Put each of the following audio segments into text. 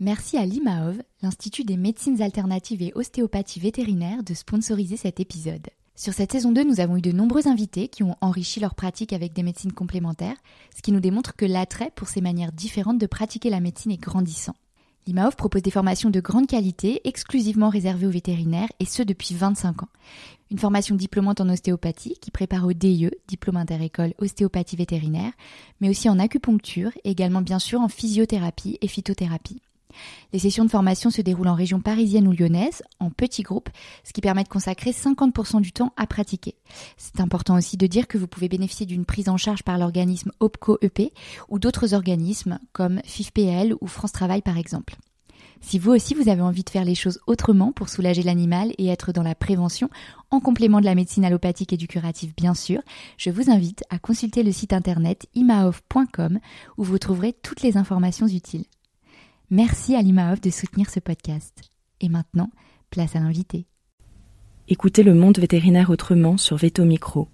Merci à l'IMAOV, l'Institut des médecines alternatives et ostéopathie vétérinaire, de sponsoriser cet épisode. Sur cette saison 2, nous avons eu de nombreux invités qui ont enrichi leur pratique avec des médecines complémentaires, ce qui nous démontre que l'attrait pour ces manières différentes de pratiquer la médecine est grandissant. L'IMAOV propose des formations de grande qualité, exclusivement réservées aux vétérinaires, et ce depuis 25 ans. Une formation diplômante en ostéopathie qui prépare au DIE, diplôme inter-école ostéopathie vétérinaire, mais aussi en acupuncture et également bien sûr en physiothérapie et phytothérapie. Les sessions de formation se déroulent en région parisienne ou lyonnaise, en petits groupes, ce qui permet de consacrer 50% du temps à pratiquer. C'est important aussi de dire que vous pouvez bénéficier d'une prise en charge par l'organisme OPCO-EP ou d'autres organismes comme FIFPL ou France Travail par exemple. Si vous aussi vous avez envie de faire les choses autrement pour soulager l'animal et être dans la prévention, en complément de la médecine allopathique et du curatif bien sûr, je vous invite à consulter le site internet imaof.com où vous trouverez toutes les informations utiles. Merci à l'IMAOF de soutenir ce podcast. Et maintenant, place à l'invité. Écoutez le monde vétérinaire autrement sur Veto Micro,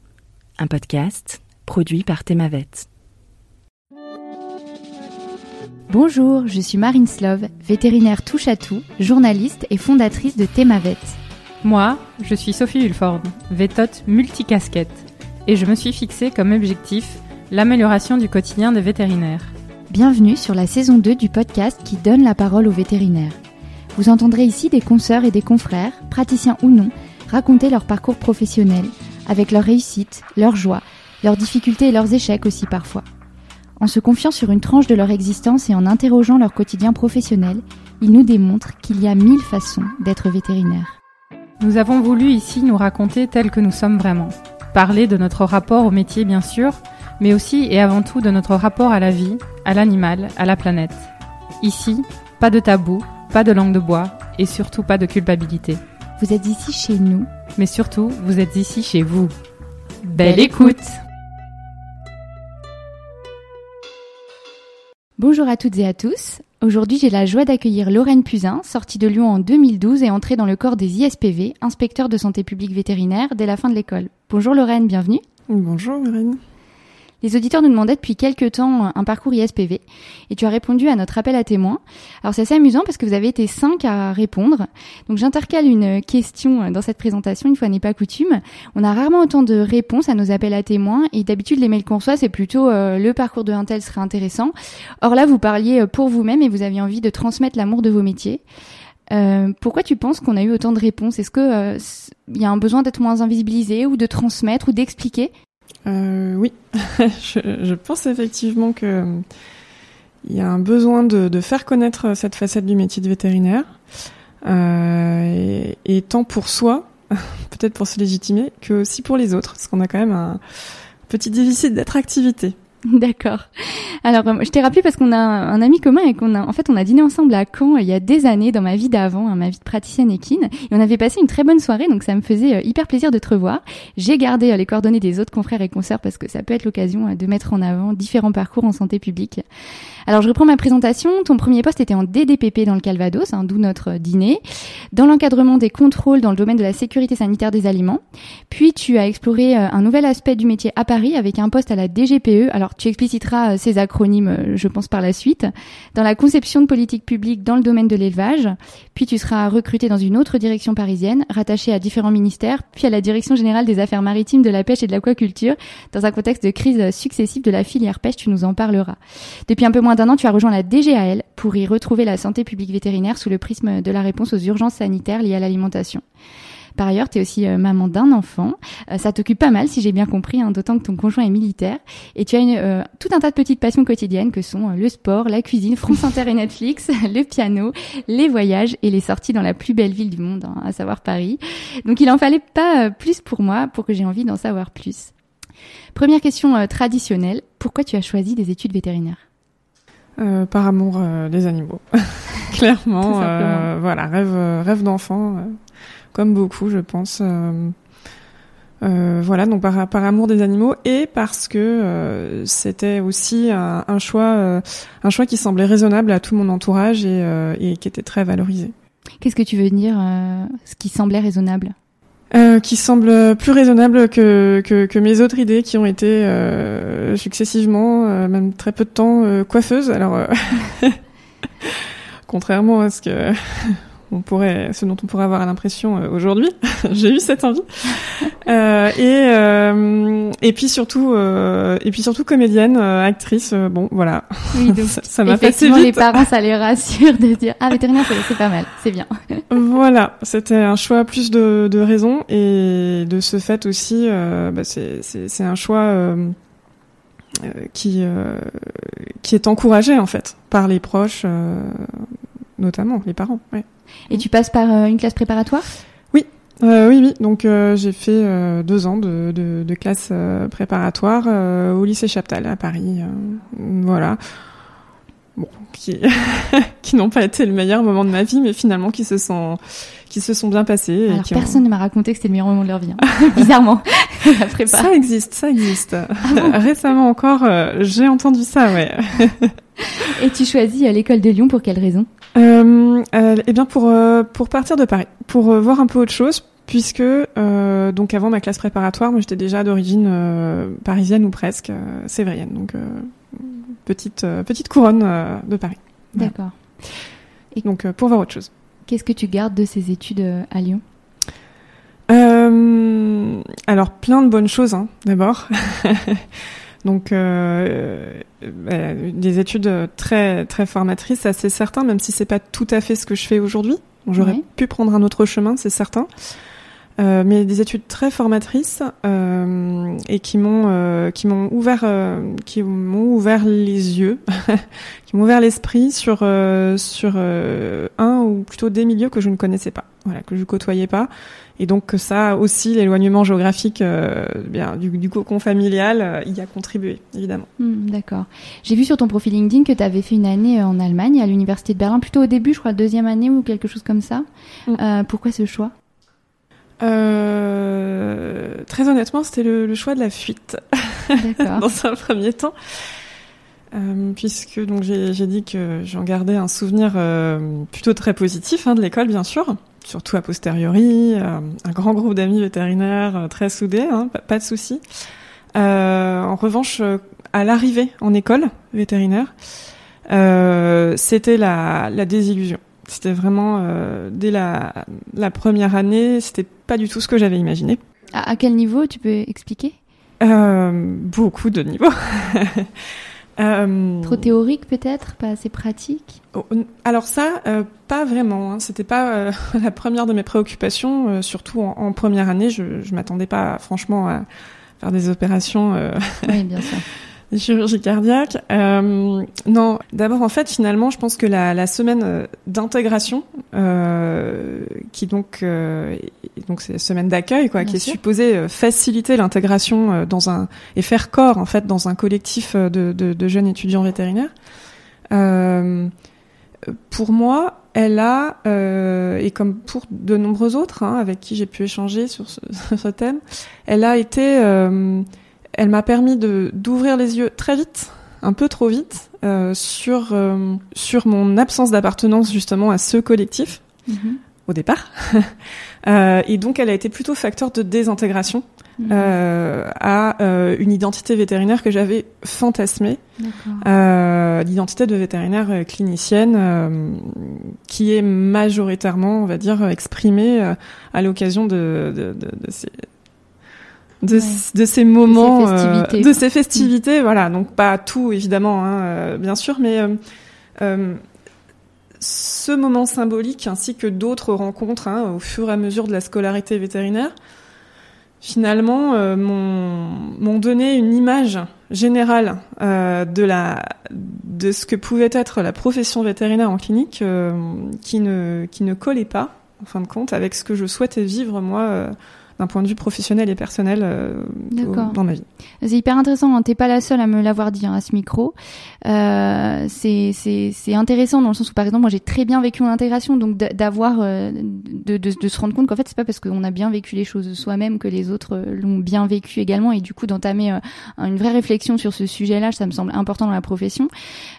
un podcast produit par Thémavet. Bonjour, je suis Marine Slove, vétérinaire touche à tout, journaliste et fondatrice de Thémavet. Moi, je suis Sophie Hulford, vétote multicasquette, et je me suis fixée comme objectif l'amélioration du quotidien des vétérinaires. Bienvenue sur la saison 2 du podcast qui donne la parole aux vétérinaires. Vous entendrez ici des consoeurs et des confrères, praticiens ou non, raconter leur parcours professionnel, avec leurs réussites, leurs joies, leurs difficultés et leurs échecs aussi parfois. En se confiant sur une tranche de leur existence et en interrogeant leur quotidien professionnel, ils nous démontrent qu'il y a mille façons d'être vétérinaire. Nous avons voulu ici nous raconter tel que nous sommes vraiment. Parler de notre rapport au métier bien sûr, mais aussi et avant tout de notre rapport à la vie, à l'animal, à la planète. Ici, pas de tabou, pas de langue de bois et surtout pas de culpabilité. Vous êtes ici chez nous, mais surtout, vous êtes ici chez vous. Belle écoute Bonjour à toutes et à tous. Aujourd'hui, j'ai la joie d'accueillir Lorraine Puzin, sortie de Lyon en 2012 et entrée dans le corps des ISPV, inspecteur de santé publique vétérinaire, dès la fin de l'école. Bonjour Lorraine, bienvenue. Bonjour Lorraine. Les auditeurs nous demandaient depuis quelques temps un parcours ISPV et tu as répondu à notre appel à témoins. Alors c'est assez amusant parce que vous avez été cinq à répondre. Donc j'intercale une question dans cette présentation, une fois n'est pas coutume. On a rarement autant de réponses à nos appels à témoins et d'habitude les mails qu'on reçoit c'est plutôt euh, le parcours de un tel serait intéressant. Or là vous parliez pour vous-même et vous aviez envie de transmettre l'amour de vos métiers. Euh, pourquoi tu penses qu'on a eu autant de réponses? Est-ce que euh, il y a un besoin d'être moins invisibilisé ou de transmettre ou d'expliquer? Euh, oui, je, pense effectivement que euh, il y a un besoin de, faire connaître cette facette du métier de vétérinaire, euh, et, et, tant pour soi, peut-être pour se légitimer, que aussi pour les autres, parce qu'on a quand même un petit déficit d'attractivité. D'accord. Alors, euh, je t'ai rappelé parce qu'on a un ami commun et qu'on a, en fait, on a dîné ensemble à Caen il y a des années dans ma vie d'avant, hein, ma vie de praticienne équine, et on avait passé une très bonne soirée, donc ça me faisait euh, hyper plaisir de te revoir. J'ai gardé euh, les coordonnées des autres confrères et consoeurs parce que ça peut être l'occasion de mettre en avant différents parcours en santé publique. Alors, je reprends ma présentation. Ton premier poste était en DDPP dans le Calvados, hein, d'où notre dîner, dans l'encadrement des contrôles dans le domaine de la sécurité sanitaire des aliments. Puis, tu as exploré un nouvel aspect du métier à Paris avec un poste à la DGPE. Alors, tu expliciteras ces acronymes je pense par la suite, dans la conception de politiques publiques dans le domaine de l'élevage, puis tu seras recruté dans une autre direction parisienne, rattachée à différents ministères, puis à la direction générale des affaires maritimes, de la pêche et de l'aquaculture, dans un contexte de crise successive de la filière pêche, tu nous en parleras. Depuis un peu moins d'un an, tu as rejoint la DGAL pour y retrouver la santé publique vétérinaire sous le prisme de la réponse aux urgences sanitaires liées à l'alimentation. Par ailleurs, tu es aussi euh, maman d'un enfant. Euh, ça t'occupe pas mal, si j'ai bien compris, hein, d'autant que ton conjoint est militaire. Et tu as une, euh, tout un tas de petites passions quotidiennes que sont le sport, la cuisine, France Inter et Netflix, le piano, les voyages et les sorties dans la plus belle ville du monde, hein, à savoir Paris. Donc il en fallait pas plus pour moi pour que j'ai envie d'en savoir plus. Première question traditionnelle, pourquoi tu as choisi des études vétérinaires? Euh, par amour des animaux, clairement. voilà, rêve, rêve d'enfant comme beaucoup, je pense. Euh, euh, voilà, donc par, par, amour des animaux et parce que euh, c'était aussi un, un choix, euh, un choix qui semblait raisonnable à tout mon entourage et, et qui était très valorisé. Qu'est-ce que tu veux dire, ce qui semblait raisonnable? Qui semble plus raisonnable que, que, que, mes autres idées qui ont été successivement, même très peu de temps, coiffeuses. Alors contrairement à ce que on pourrait, ce dont on pourrait avoir l'impression euh, aujourd'hui. J'ai eu cette envie. Euh, et euh, et puis surtout et puis surtout comédienne, actrice. Bon, voilà. Oui, donc ça m'a passé vite. les parents, ça les rassure de dire ah vétérinaire, c'est- pas mal, c'est bien. Voilà, c'était un choix plus de, de raisons et de ce fait aussi, euh, bah, c'est un choix euh, euh, qui euh, qui est encouragé en fait par les proches, euh, notamment les parents. Ouais. Et tu passes par euh, une classe préparatoire? Euh, oui, oui. Donc euh, j'ai fait euh, deux ans de, de, de classe préparatoire au lycée Chaptal à Paris. voilà. Bon, qui qui n'ont pas été le meilleur moment de ma vie, mais finalement qui se sont qui se sont bien passés. et Alors ont- personne ne m'a raconté que c'était le meilleur moment de leur vie. hein. Bizarrement, la prépa. Ça existe, ça existe. Ah Récemment encore, j'ai entendu ça, ouais. Et tu choisis l'école de Lyon pour quelle raison? Eh bien, pour euh, pour partir de Paris, pour euh, voir un peu autre chose, puisque euh, donc avant ma classe préparatoire, moi j'étais déjà d'origine euh, parisienne ou presque euh, sévrienne, donc euh, petite euh, petite couronne euh, de Paris. Voilà. D'accord. Donc euh, pour voir autre chose. Qu'est-ce que tu gardes de ces études euh, à Lyon? Euh, alors plein de bonnes choses hein, d'abord. Donc euh, euh, des études très très formatrices, ça c'est certain, même si c'est pas tout à fait ce que je fais aujourd'hui. J'aurais pu prendre un autre chemin, c'est certain. Euh, mais des études très formatrices euh, et qui m'ont euh, qui m'ont ouvert euh, qui m'ont ouvert les yeux, qui m'ont ouvert l'esprit sur euh, sur euh, un ou plutôt des milieux que je ne connaissais pas, voilà que je côtoyais pas et donc que ça aussi l'éloignement géographique euh, bien du, du cocon familial euh, y a contribué évidemment. Hmm, D'accord. J'ai vu sur ton profil LinkedIn que tu avais fait une année euh, en Allemagne, à l'université de Berlin, plutôt au début, je crois, deuxième année ou quelque chose comme ça. Mm. Euh, pourquoi ce choix? Très honnêtement, c'était le, le choix de la fuite. Dans un premier temps. Euh, puisque donc j'ai dit que j'en gardais un souvenir euh, plutôt très positif hein, de l'école bien sûr, surtout a posteriori, euh, un grand groupe d'amis vétérinaires euh, très soudés, hein, pas, pas de souci. Euh, en revanche, à l'arrivée en école vétérinaire, euh, c'était la, la désillusion. C'était vraiment euh, dès la, la première année, c'était pas du tout ce que j'avais imaginé. À, à quel niveau tu peux expliquer? Euh, beaucoup de niveaux. Euh, Trop théorique peut-être, pas assez pratique? Oh, Alors ça, euh, pas vraiment. Hein. C'était pas euh, la première de mes préoccupations, surtout en, en première année. Je, je m'attendais pas, franchement, à faire des opérations, Oui, bien sûr. des chirurgies cardiaques. Euh, non, d'abord, en fait, finalement, je pense que la, la semaine euh, d'intégration, euh, qui donc, euh, donc c'est la semaine d'accueil, quoi, Bien qui sûr. est supposée euh, faciliter l'intégration euh, dans un et faire corps en fait dans un collectif de, de, de jeunes étudiants vétérinaires. Euh, pour moi, elle a, euh, et comme pour de nombreux autres hein, avec qui j'ai pu échanger sur ce, sur ce thème, elle a été, euh, elle m'a permis de d'ouvrir les yeux très vite, un peu trop vite, euh, sur euh, sur mon absence d'appartenance justement à ce collectif Mhm. au départ. Euh, et donc, elle a été plutôt facteur de désintégration Mhm. à une identité vétérinaire que j'avais fantasmée, l'identité de vétérinaire clinicienne, qui est majoritairement, on va dire, exprimée à l'occasion de, de, de, de ces de, Ouais. de ces moments, De ces festivités, euh, de ces festivités, voilà. Donc pas tout évidemment, hein, euh, bien sûr, mais euh, euh, ce moment symbolique ainsi que d'autres rencontres hein, au fur et à mesure de la scolarité vétérinaire, finalement, euh, m'ont donné une image générale euh, de la de ce que pouvait être la profession vétérinaire en clinique euh, qui ne qui ne collait pas en fin de compte avec ce que je souhaitais vivre moi euh, d'un point de vue professionnel et personnel euh, dans ma vie. C'est hyper intéressant. Hein. T'es pas la seule à me l'avoir dit hein, à ce micro. Euh, c'est intéressant dans le sens où par exemple moi j'ai très bien vécu mon intégration donc d'avoir euh, de, de de se rendre compte qu'en fait c'est pas parce qu'on a bien vécu les choses soi-même que les autres euh, l'ont bien vécu également et du coup d'entamer une vraie réflexion sur ce sujet-là ça me semble important dans la profession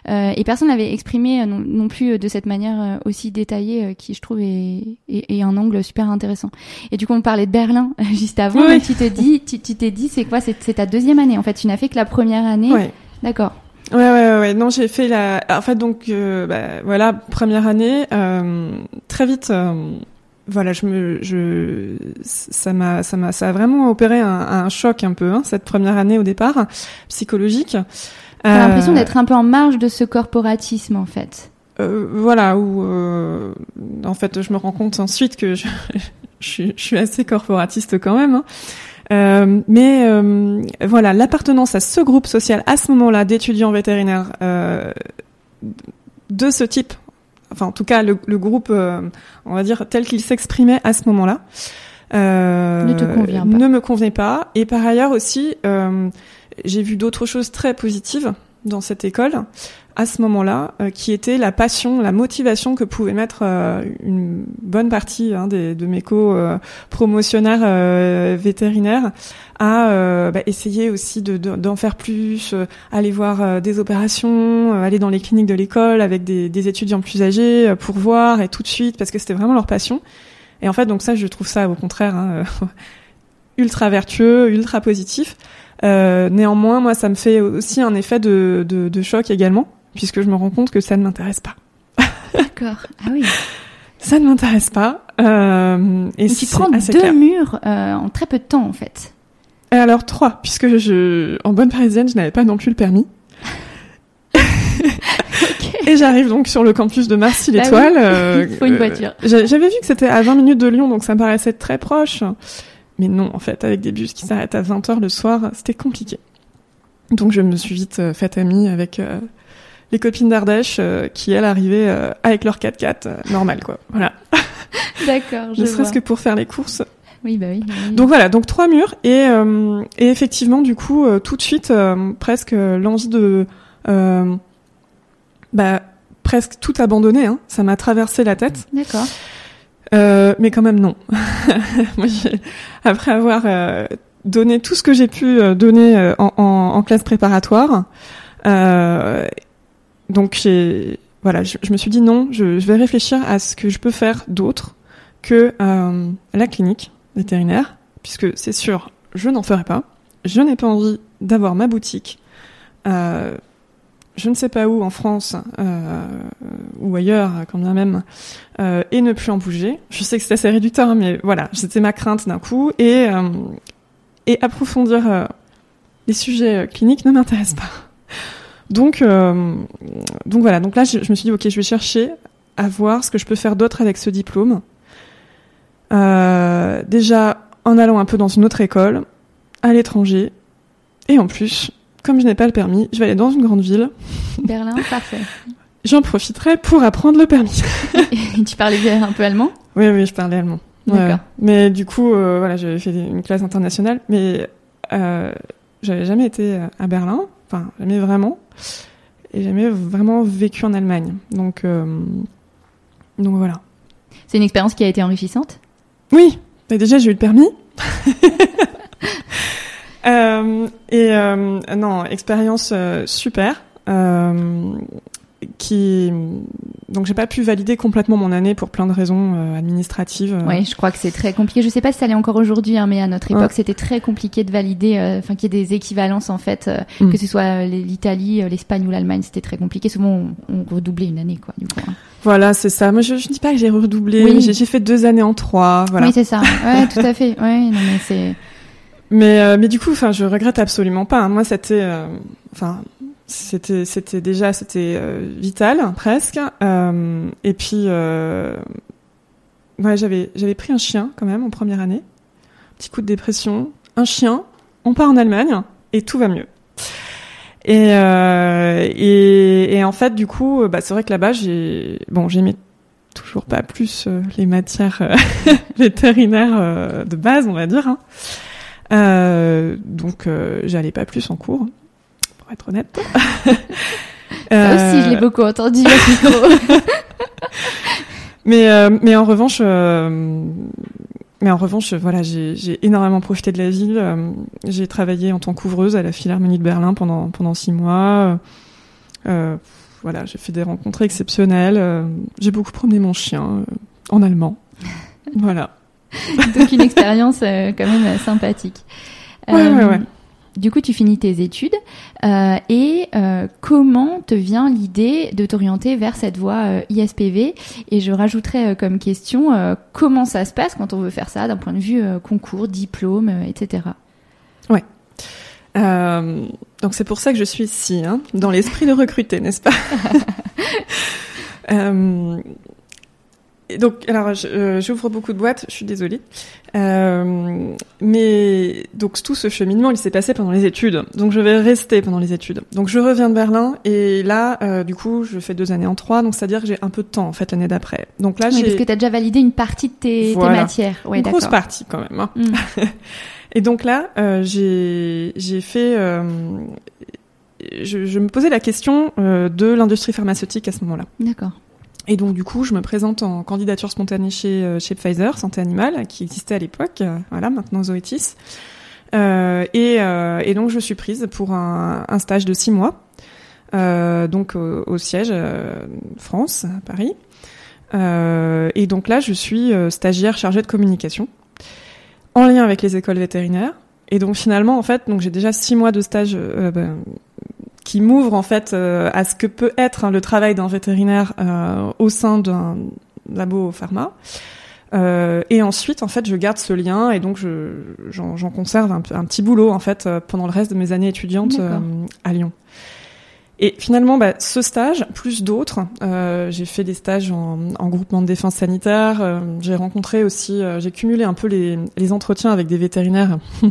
et personne n'avait exprimé non, non plus de cette manière aussi détaillée qui je trouve est, est, est un angle super intéressant. Et du coup on parlait de Berlin juste avant. Oui. tu te dis tu t'es dit c'est quoi c'est ta deuxième année en fait tu n'as fait que la première année. Ouais. D'accord. Ouais, ouais, ouais. Non, j'ai fait la. En fait, donc, euh, bah, voilà, première année, euh, très vite. Euh, voilà, je me, je, ça m'a, ça m'a, ça a vraiment opéré un, un choc un peu, hein, cette première année au départ, psychologique. T'as l'impression d'être un peu en marge de ce corporatisme, en fait. Euh, voilà, où en fait, je me rends compte ensuite que je, je, suis, je suis assez corporatiste quand même. Hein. Euh, mais euh, voilà, l'appartenance à ce groupe social à ce moment-là d'étudiants vétérinaires euh, de ce type, enfin en tout cas le, le groupe, on va dire tel qu'il s'exprimait à ce moment-là, ne, te convient pas. ne me convenait pas. Et par ailleurs aussi, j'ai vu d'autres choses très positives dans cette école à ce moment-là, euh, qui était la passion, la motivation que pouvait mettre euh, une bonne partie hein, des, de mes co-promotionnaires euh, vétérinaires à bah, essayer aussi d'en de, d'en faire plus, aller voir des opérations, aller dans les cliniques de l'école avec des, des, étudiants plus âgés pour voir et tout de suite parce que c'était vraiment leur passion. Et en fait, donc ça, je trouve ça au contraire hein, ultra vertueux, ultra positif. Euh, néanmoins, moi, ça me fait aussi un effet de, de, de choc également, puisque je me rends compte que ça ne m'intéresse pas. D'accord. Ah oui. Ça ne m'intéresse pas. Euh, et tu prends deux murs euh, en très peu de temps, en fait. Et alors trois, puisque je, en bonne parisienne, je n'avais pas non plus le permis. okay. Et j'arrive donc sur le campus de Marcy-l'Étoile. Bah oui. euh, Il faut une voiture. J'avais vu que c'était à 20 minutes de Lyon, donc ça me paraissait très proche. Mais non, en fait, avec des bus qui s'arrêtent à 20h le soir, c'était compliqué. Donc je me suis vite euh, faite amie avec euh, les copines d'Ardèche euh, qui, elles, arrivaient avec leur 4x4 euh, normal, quoi. Voilà. D'accord, je Ne serait-ce que pour faire les courses. Oui, bah oui. Bah oui. Donc voilà, donc trois murs. Et, euh, et effectivement, du coup, tout de suite, presque l'envie de... bah, presque tout abandonner. Hein. Ça m'a traversé la tête. D'accord. Euh, mais quand même non. Moi, après avoir euh, donné tout ce que j'ai pu euh, donner en, en, en, classe préparatoire, donc j'ai voilà, je, je, me suis dit non, je, je, vais réfléchir à ce que je peux faire d'autre que la clinique vétérinaire, puisque c'est sûr, je n'en ferai pas. Je n'ai pas envie d'avoir ma boutique je ne sais pas où en France euh, ou ailleurs quand même euh, et ne plus en bouger. Je sais que c'est assez réducteur, mais voilà, c'était ma crainte d'un coup et euh, et approfondir euh, les sujets cliniques ne m'intéresse pas. Donc euh, donc voilà, donc là je, je, me suis dit ok, je vais chercher à voir ce que je peux faire d'autre avec ce diplôme. Euh, déjà en allant un peu dans une autre école à l'étranger et en plus comme je n'ai pas le permis, je vais aller dans une grande ville. Berlin, parfait. J'en profiterai pour apprendre le permis. Et tu parlais bien un peu allemand? Oui, oui, je parlais allemand. D'accord. Ouais. Mais du coup, euh, voilà, j'avais fait une classe internationale, mais euh, j'avais jamais été à Berlin, enfin, jamais vraiment, et jamais vraiment vécu en Allemagne. Donc, euh, donc voilà. C'est une expérience qui a été enrichissante? Oui, mais déjà j'ai eu le permis. Euh, et euh, non, expérience euh, super. Qui donc j'ai pas pu valider complètement mon année pour plein de raisons administratives. Oui, je crois que c'est très compliqué. Je sais pas si ça l'est encore aujourd'hui, hein, mais à notre époque, ouais. c'était très compliqué de valider, enfin qu'il y ait des équivalences en fait, mm. que ce soit l'Italie, l'Espagne ou l'Allemagne, c'était très compliqué. Souvent, on, on, redoublait une année, quoi. Du coup. Hein. Voilà, c'est ça. Moi, je, je dis pas que j'ai redoublé. Oui. J'ai fait deux années en trois. Voilà. Oui, c'est ça. Ouais, tout à fait. Ouais, non mais c'est. Mais euh, mais du coup, enfin, je regrette absolument pas. Hein. Moi, c'était, enfin, euh, c'était c'était déjà c'était euh, vital presque. Euh, et puis, ouais, j'avais j'avais pris un chien quand même en première année. Petit coup de dépression, un chien. On part en Allemagne et tout va mieux. Et et, et en fait, du coup, bah, c'est vrai que là-bas, j'ai bon, j'aimais toujours pas plus les matières vétérinaires de base, on va dire. Hein. Euh, donc euh, j'allais pas plus en cours, pour être honnête. Ça aussi, je l'ai beaucoup entendu à micro. mais euh, mais en revanche, euh, mais en revanche, voilà, j'ai énormément profité de la ville. j'ai travaillé en tant qu'ouvreuse à la Philharmonie de Berlin pendant pendant six mois. voilà, j'ai fait des rencontres exceptionnelles. j'ai beaucoup promené mon chien en allemand. voilà. Donc une expérience euh, quand même euh, sympathique. Ouais, ouais, ouais. du coup, tu finis tes études euh, et euh, comment te vient l'idée de t'orienter vers cette voie euh, ISPV Et je rajouterais comme question comment ça se passe quand on veut faire ça d'un point de vue concours, diplôme, etc. Ouais. donc c'est pour ça que je suis ici, hein, dans l'esprit de recruter, n'est-ce pas? donc, alors, euh, j'ouvre beaucoup de boîtes, je suis désolée. Euh, mais donc tout ce cheminement, il s'est passé pendant les études. Donc je vais rester pendant les études. Donc je reviens de Berlin et là, euh, du coup, je fais deux années en trois. Donc c'est-à-dire que j'ai un peu de temps en fait l'année d'après. Donc là, oui, j'ai parce que tu as déjà validé une partie de tes, tes matières. Ouais, Une grosse partie quand même. Hein. Mm. et donc là, euh, j'ai j'ai fait. Euh, je, je, me posais la question euh, de l'industrie pharmaceutique à ce moment-là. D'accord. Et donc du coup, je me présente en candidature spontanée chez, euh, chez Pfizer, Santé Animale, qui existait à l'époque, euh, voilà, maintenant Zoetis. Euh, et, euh, et, donc je suis prise pour un, un stage de six mois, donc au, au siège France, à Paris. et donc là, je suis stagiaire chargée de communication, en lien avec les écoles vétérinaires. Et donc finalement, en fait, donc j'ai déjà six mois de stage ben, qui m'ouvre en fait euh, à ce que peut être hein, le travail d'un vétérinaire euh, au sein d'un labo pharma. Euh, et ensuite, en fait, je garde ce lien et donc j'en, conserve un, un, petit boulot en fait euh, pendant le reste de mes années étudiantes à Lyon. Et finalement, bah, ce stage, plus d'autres, j'ai fait des stages en, en, groupement de défense sanitaire. j'ai rencontré aussi, j'ai cumulé un peu les, les entretiens avec des vétérinaires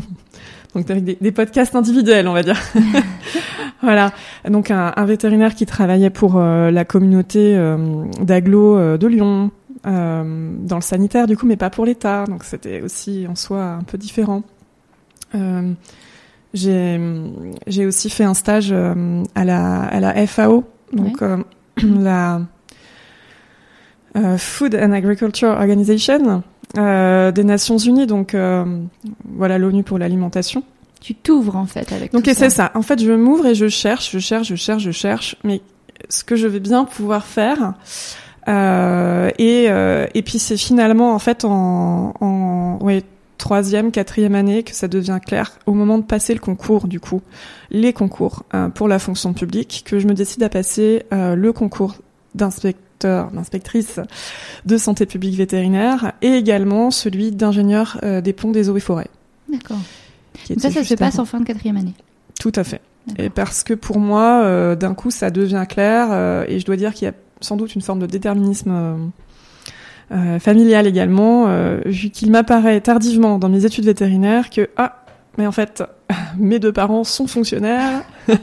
donc avec des, des, podcasts individuels, on va dire. voilà. Donc un, un, vétérinaire qui travaillait pour euh, la communauté euh, d'aglo euh, de Lyon, euh, dans le sanitaire du coup, mais pas pour l'État. Donc c'était aussi en soi un peu différent. j'ai aussi fait un stage à la à la FAO, donc la Food and Agriculture Organization. Euh, des Nations Unies, donc euh, voilà l'ONU pour l'alimentation. Tu t'ouvres en fait avec. Donc c'est ça. En fait, je m'ouvre et je cherche, je cherche, je cherche, je cherche, mais ce que je vais bien pouvoir faire. Euh, et euh, et puis c'est finalement en fait en, en ouais, troisième, quatrième année que ça devient clair au moment de passer le concours du coup, les concours euh, pour la fonction publique, que je me décide à passer euh, le concours d'inspecteur d'inspectrice de santé publique vétérinaire et également celui d'ingénieur euh, des ponts des eaux et forêts. D'accord. Ça, ça se passe en fin de quatrième année. Tout à fait. Et parce que pour moi, euh, d'un coup, ça devient clair euh, et je dois dire qu'il y a sans doute une forme de déterminisme familial également, vu qu'il m'apparaît tardivement dans mes études vétérinaires que ah, mais en fait, mes deux parents sont fonctionnaires.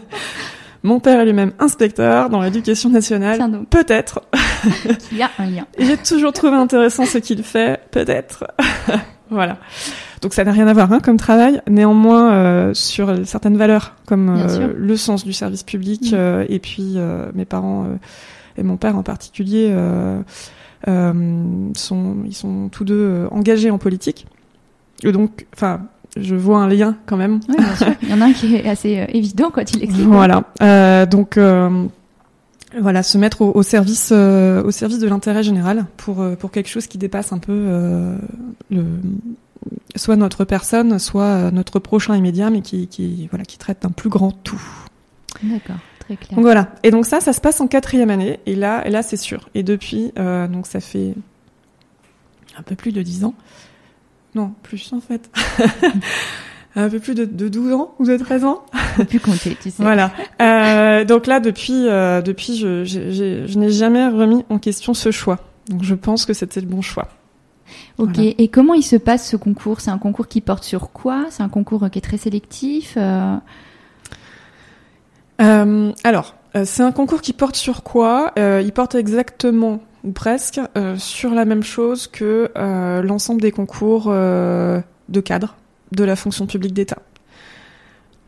Mon père est lui-même inspecteur dans l'éducation nationale. Peut-être. Il y a un lien. J'ai toujours trouvé intéressant ce qu'il fait. Peut-être. voilà. Donc ça n'a rien à voir hein, comme travail. Néanmoins, euh, sur certaines valeurs comme euh, le sens du service public mm. euh, et puis mes parents et mon père en particulier sont ils sont tous deux engagés en politique. Et donc, enfin, je vois un lien quand même. Oui, bien sûr. Il y en a un qui est assez euh, évident quand il explique. Voilà. Euh, donc euh, voilà, se mettre au, au service euh, au service de l'intérêt général pour pour quelque chose qui dépasse un peu le soit notre personne, soit notre prochain immédiat, mais qui qui voilà qui traite d'un plus grand tout. D'accord. Très clair. Donc voilà. Et donc ça, ça se passe en quatrième année. Et là, et là, c'est sûr. Et depuis, donc ça fait un peu plus de dix ans. Non, plus en fait. un peu plus de, de 12 ans ou de 13 ans. plus compter, tu sais. Voilà. Euh, donc là, depuis, euh, depuis, je, je, je n'ai jamais remis en question ce choix. Donc je pense que c'était le bon choix. Ok. Voilà. Et comment il se passe ce concours? C'est un concours qui porte sur quoi? C'est un concours qui est très sélectif euh... Alors, c'est un concours qui porte sur quoi? Il porte exactement ou presque, euh, sur la même chose que euh, l'ensemble des concours euh, de cadre de la fonction publique d'État.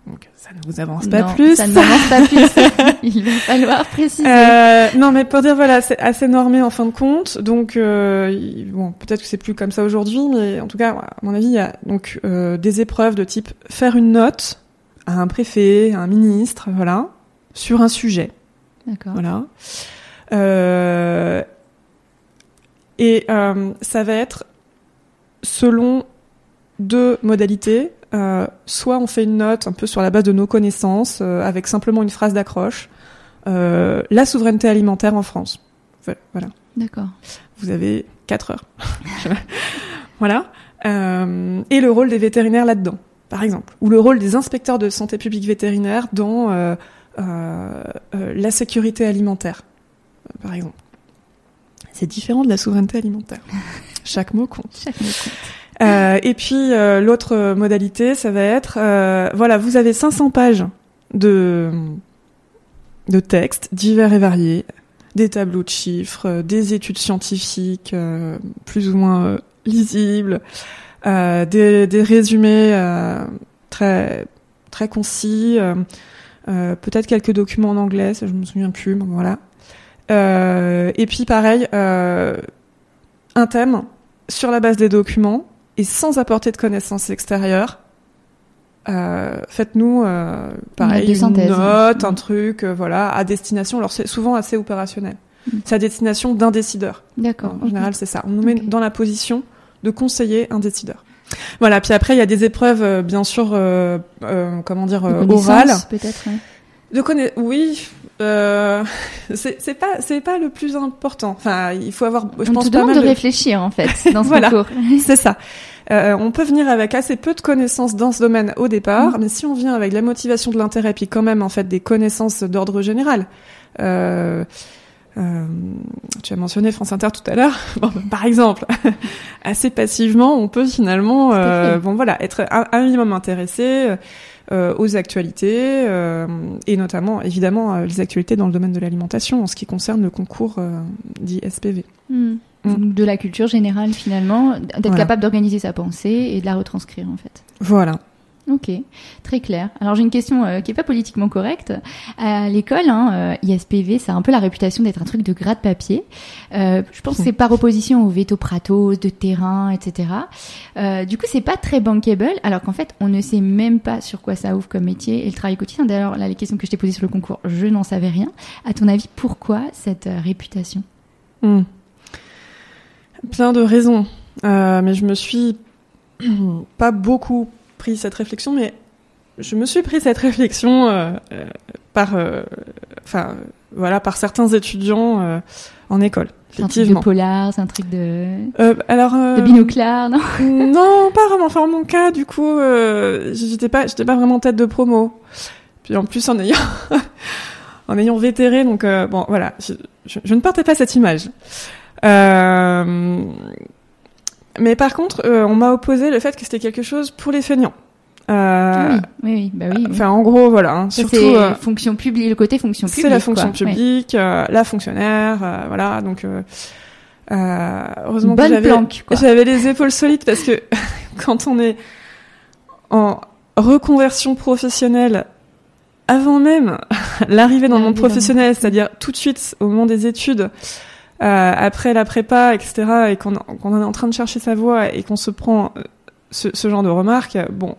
Donc ça ne vous avance pas non, plus. Ça ne avance pas plus. Il va falloir préciser. Euh, non, mais pour dire voilà, c'est assez normé en fin de compte. Donc euh, bon, peut-être que c'est plus comme ça aujourd'hui, mais en tout cas, à mon avis, il y a donc euh, des épreuves de type faire une note à un préfet, à un ministre, voilà, sur un sujet. D'accord. Voilà. Euh, et euh, ça va être selon deux modalités. euh, soit on fait une note un peu sur la base de nos connaissances, euh, avec simplement une phrase d'accroche. Euh, la souveraineté alimentaire en France. Voilà. D'accord. Vous avez quatre heures. voilà. Euh, et le rôle des vétérinaires là-dedans, par exemple. Ou le rôle des inspecteurs de santé publique vétérinaire dans euh la sécurité alimentaire, par exemple. C'est différent de la souveraineté alimentaire. Chaque mot compte. Chaque mot compte. Euh, et puis euh, l'autre modalité, ça va être, euh, voilà, vous avez 500 pages de de textes divers et variés, des tableaux de chiffres, des études scientifiques plus ou moins lisibles, des, des résumés très très concis, peut-être quelques documents en anglais, ça je me souviens plus, bon voilà. Euh, et puis pareil, euh, un thème sur la base des documents et sans apporter de connaissances extérieures. Euh, faites-nous euh, pareil Une note un Mm. truc, euh, voilà, à destination. Alors c'est souvent assez opérationnel. Mm. C'est à destination d'un décideur. D'accord. En général, c'est ça. On nous met dans la position de conseiller un décideur. Voilà. Puis après, il y a des épreuves, bien sûr, comment dire, orales. Peut-être. ouais. De connaître, oui. Euh, c'est c'est pas, c'est pas le plus important. Enfin, il faut avoir, je On pense te pas demande mal de réfléchir en fait dans ce Voilà. concours. C'est ça. Euh, on peut venir avec assez peu de connaissances dans ce domaine au départ, mais si on vient avec la motivation de l'intérêt, puis quand même en fait des connaissances d'ordre général. Euh, euh, tu as mentionné France Inter tout à l'heure. Bon, bah, par exemple, assez passivement, on peut finalement, euh, bon voilà, être un, un minimum intéressé euh, aux actualités euh, et notamment évidemment euh, les actualités dans le domaine de l'alimentation en ce qui concerne le concours euh, dit SPV. Hmm. Mm. De la culture générale finalement, d'être Voilà. capable d'organiser sa pensée et de la retranscrire en fait. Voilà. Ok, très clair. Alors j'ai une question euh, qui est pas politiquement correcte. À l'école, hein, euh, ISPV, ça a un peu la réputation d'être un truc de gras de papier. Euh, je pense que c'est par opposition au veto Pratos, de terrain, etc. Du coup, c'est pas très bankable, alors qu'en fait, on ne sait même pas sur quoi ça ouvre comme métier et le travail quotidien. D'ailleurs, là, les questions que je t'ai posées sur le concours, je n'en savais rien. À ton avis, pourquoi cette réputation? Hmm. Plein de raisons. Mais je me suis pas beaucoup pris cette réflexion, mais je me suis pris cette réflexion euh, euh, par, euh, enfin, voilà, par certains étudiants en école. C'est un truc de polar, c'est un truc de, alors, de binoclard, non non, pas vraiment. Enfin, en mon cas, du coup, j'étais pas, j'étais pas vraiment tête de promo. Puis en plus, en ayant, en ayant vétéré, donc bon, voilà, je, je- je ne portais pas cette image. Euh, mais par contre, euh, on m'a opposé le fait que c'était quelque chose pour les feignants. Euh, oui, oui, oui, bah oui. oui. Enfin, en gros, voilà. hein, surtout, euh, fonction publique, le côté fonction publique. c'est la fonction quoi. Ouais. publique, euh, la fonctionnaire, euh, voilà. Donc, euh, euh, heureusement que Bonne j'avais, planque, quoi. j'avais les épaules solides parce que quand on est en reconversion professionnelle, avant même l'arrivée dans le monde professionnel, c'est-à-dire tout de suite au moment des études, après la prépa, etc., et qu'on qu'on est en train de chercher sa voie et qu'on se prend euh, ce, ce genre de remarques, bon.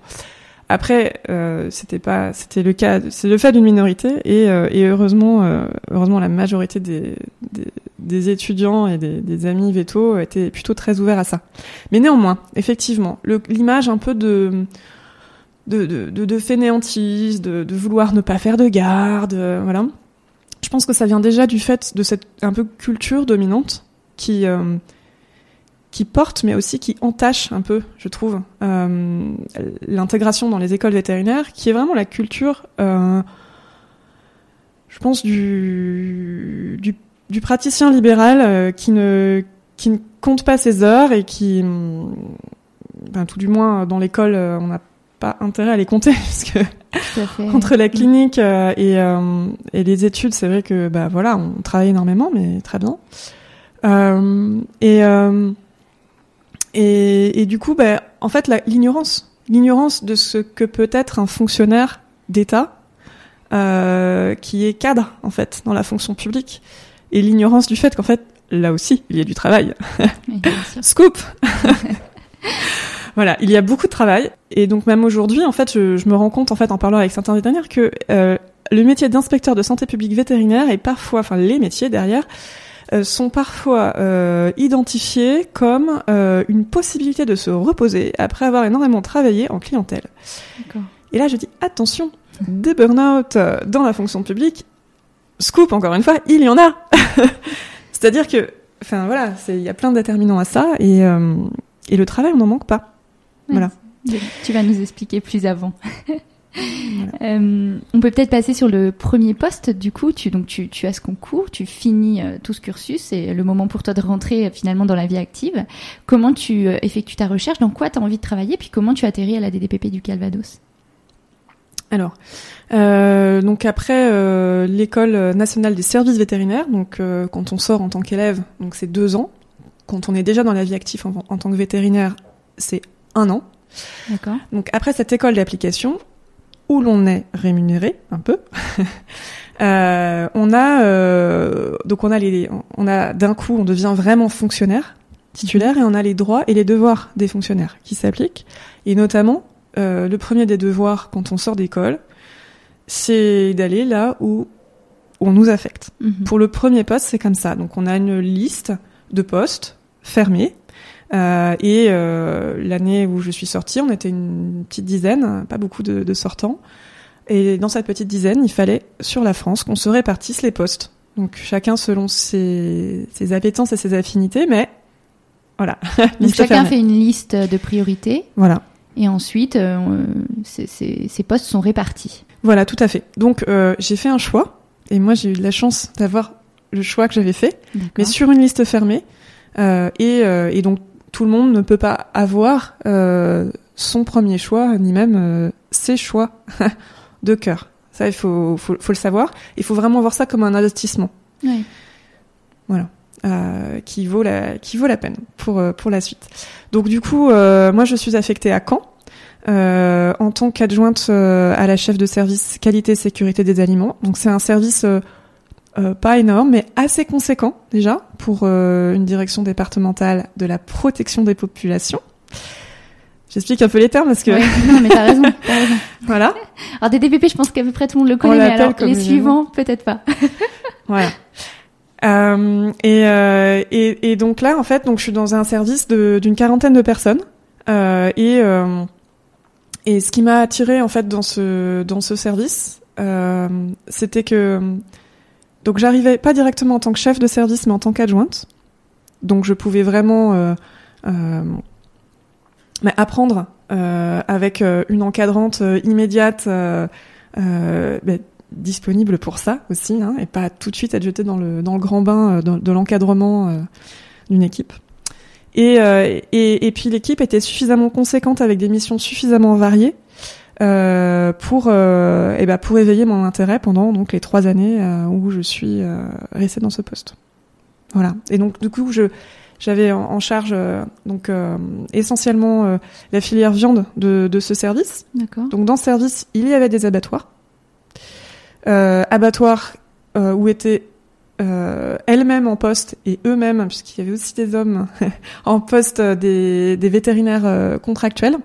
Après, euh, c'était pas, c'était le cas, c'est le fait d'une minorité et, euh, et heureusement, euh, heureusement la majorité des, des, des étudiants et des, des amis vétos étaient plutôt très ouverts à ça. Mais néanmoins, effectivement, l'image un peu de de, de, de, de fainéantise, de, de vouloir ne pas faire de garde, euh, voilà. Je pense que ça vient déjà du fait de cette un peu culture dominante qui euh, qui porte, mais aussi qui entache un peu, je trouve, euh, l'intégration dans les écoles vétérinaires, qui est vraiment la culture, euh, je pense, du, du, praticien libéral qui, ne, qui ne compte pas ses heures et qui, ben, tout du moins dans l'école, on n'a pas intérêt à les compter, parce que. Entre la clinique euh, et, euh, et les études, c'est vrai que bah voilà, on travaille énormément, mais très bien. Euh, et, euh, et et du coup, bah, en fait, l'ignorance, l'ignorance de ce que peut être un fonctionnaire d'État euh, qui est cadre en fait dans la fonction publique, et l'ignorance du fait qu'en fait là aussi il y a du travail. Oui. Scoop Voilà, il y a beaucoup de travail et donc même aujourd'hui, en fait, je, je me rends compte en fait en parlant avec certains vétérinaires que euh, le métier d'inspecteur de santé publique vétérinaire est parfois, enfin les métiers derrière, sont parfois identifiées comme une possibilité de se reposer après avoir énormément travaillé en clientèle. Et là, je dis attention, des burn-out dans la fonction publique, scoop encore une fois, il y en a. C'est-à-dire que, enfin voilà, il y a plein de déterminants à ça et, et le travail, on n'en manque pas. Voilà. Tu vas nous expliquer plus avant. Euh, on peut peut-être passer sur le premier poste. Du coup, tu donc tu, tu as ce concours, tu finis euh, tout ce cursus, c'est le moment pour toi de rentrer euh, finalement dans la vie active. Comment tu effectues ta recherche? Dans quoi tu as envie de travailler? Puis comment tu atterris à la DDPP du Calvados? Alors, donc après l'école nationale des services vétérinaires, donc quand on sort en tant qu'élève, donc c'est deux ans. Quand on est déjà dans la vie active en tant que vétérinaire, c'est un an. D'accord. Donc après cette école d'application, où l'on est rémunéré un peu, euh, on a euh, donc on a les, on a d'un coup on devient vraiment fonctionnaire titulaire et on a les droits et les devoirs des fonctionnaires qui s'appliquent et notamment euh, le premier des devoirs quand on sort d'école, c'est d'aller là où on nous affecte. Mhm. Pour le premier poste, c'est comme ça. Donc on a une liste de postes fermés euh, et euh, l'année où je suis sortie, on était une petite dizaine, pas beaucoup de, de, sortants. Et dans cette petite dizaine, il fallait sur la France qu'on se répartisse les postes. Donc chacun selon ses, ses appétences et ses affinités, mais voilà. Donc chacun fait une liste de priorités. Voilà. Et ensuite, euh, ces, ces, postes sont répartis. Voilà, tout à fait. Donc j'ai fait un choix, et moi j'ai eu la chance d'avoir le choix que j'avais fait, mais sur une liste fermée. Et, et donc tout le monde ne peut pas avoir euh, son premier choix, ni même euh, ses choix de cœur. Ça, il faut, faut, faut, le savoir. Il faut vraiment voir ça comme un investissement. Oui. Voilà. Euh, qui vaut la qui vaut la peine pour pour la suite. Donc du coup, moi je suis affectée à Caen en tant qu'adjointe à la chef de service qualité et sécurité des aliments. Donc c'est un service euh, pas énorme, mais assez conséquent déjà pour euh, une direction départementale de la protection des populations. J'explique un peu les termes parce que. non, mais t'as raison, raison. voilà. Alors des DPP, je pense qu'à peu près tout le monde le connaît, mais alors les suivants, peut-être pas. voilà. Euh, et, euh, et, et, donc là, en fait, donc je suis dans un service d'une quarantaine de personnes. Euh, et, et ce qui m'a attiré en fait dans ce dans ce service, c'était que donc j'arrivais pas directement en tant que chef de service, mais en tant qu'adjointe. Donc je pouvais vraiment euh, euh, apprendre euh, avec une encadrante immédiate, disponible pour ça aussi, hein, et pas tout de suite être jeté dans le grand bain de, l'encadrement d'une équipe. Et puis l'équipe était suffisamment conséquente avec des missions suffisamment variées euh, pour euh, eh ben pour éveiller mon intérêt pendant donc les trois années euh, où je suis euh, restée dans ce poste. Voilà. Et donc du coup je j'avais en, charge donc essentiellement la filière viande de, de ce service. D'accord. Donc dans ce service il y avait des abattoirs, abattoirs où étaient elles-mêmes en poste et eux-mêmes, puisqu'il y avait aussi des hommes en poste, des, des vétérinaires contractuels.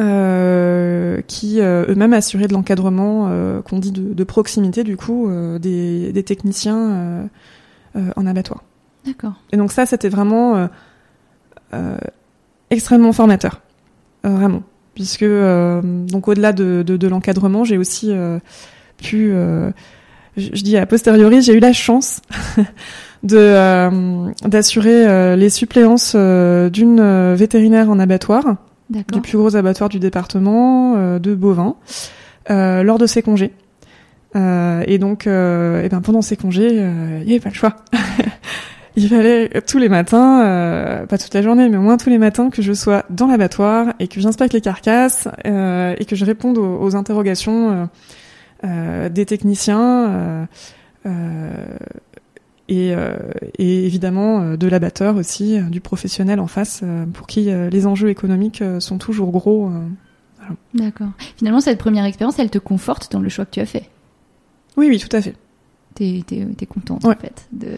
Euh, qui euh, eux-mêmes assuraient de l'encadrement euh, qu'on dit de, de, proximité du coup des, des, techniciens en abattoir. D'accord. Et donc ça c'était vraiment extrêmement formateur, vraiment, puisque donc au-delà de, de, de l'encadrement, j'ai aussi pu, je, je, dis a posteriori, j'ai eu la chance de d'assurer les suppléances d'une vétérinaire en abattoir du plus gros abattoir du département euh, de bovins euh, lors de ses congés. Euh, et donc, et ben pendant ses congés, il n'y avait pas le choix. il fallait tous les matins, pas toute la journée, mais au moins tous les matins, que je sois dans l'abattoir et que j'inspecte les carcasses et que je réponde aux, aux interrogations des techniciens et, euh, et évidemment euh, de l'abatteur aussi, euh, du professionnel en face, pour qui les enjeux économiques sont toujours gros. Voilà. D'accord. Finalement, cette première expérience, elle te conforte dans le choix que tu as fait. Oui, oui, tout à fait. T'es es, es contente ouais. en fait. De...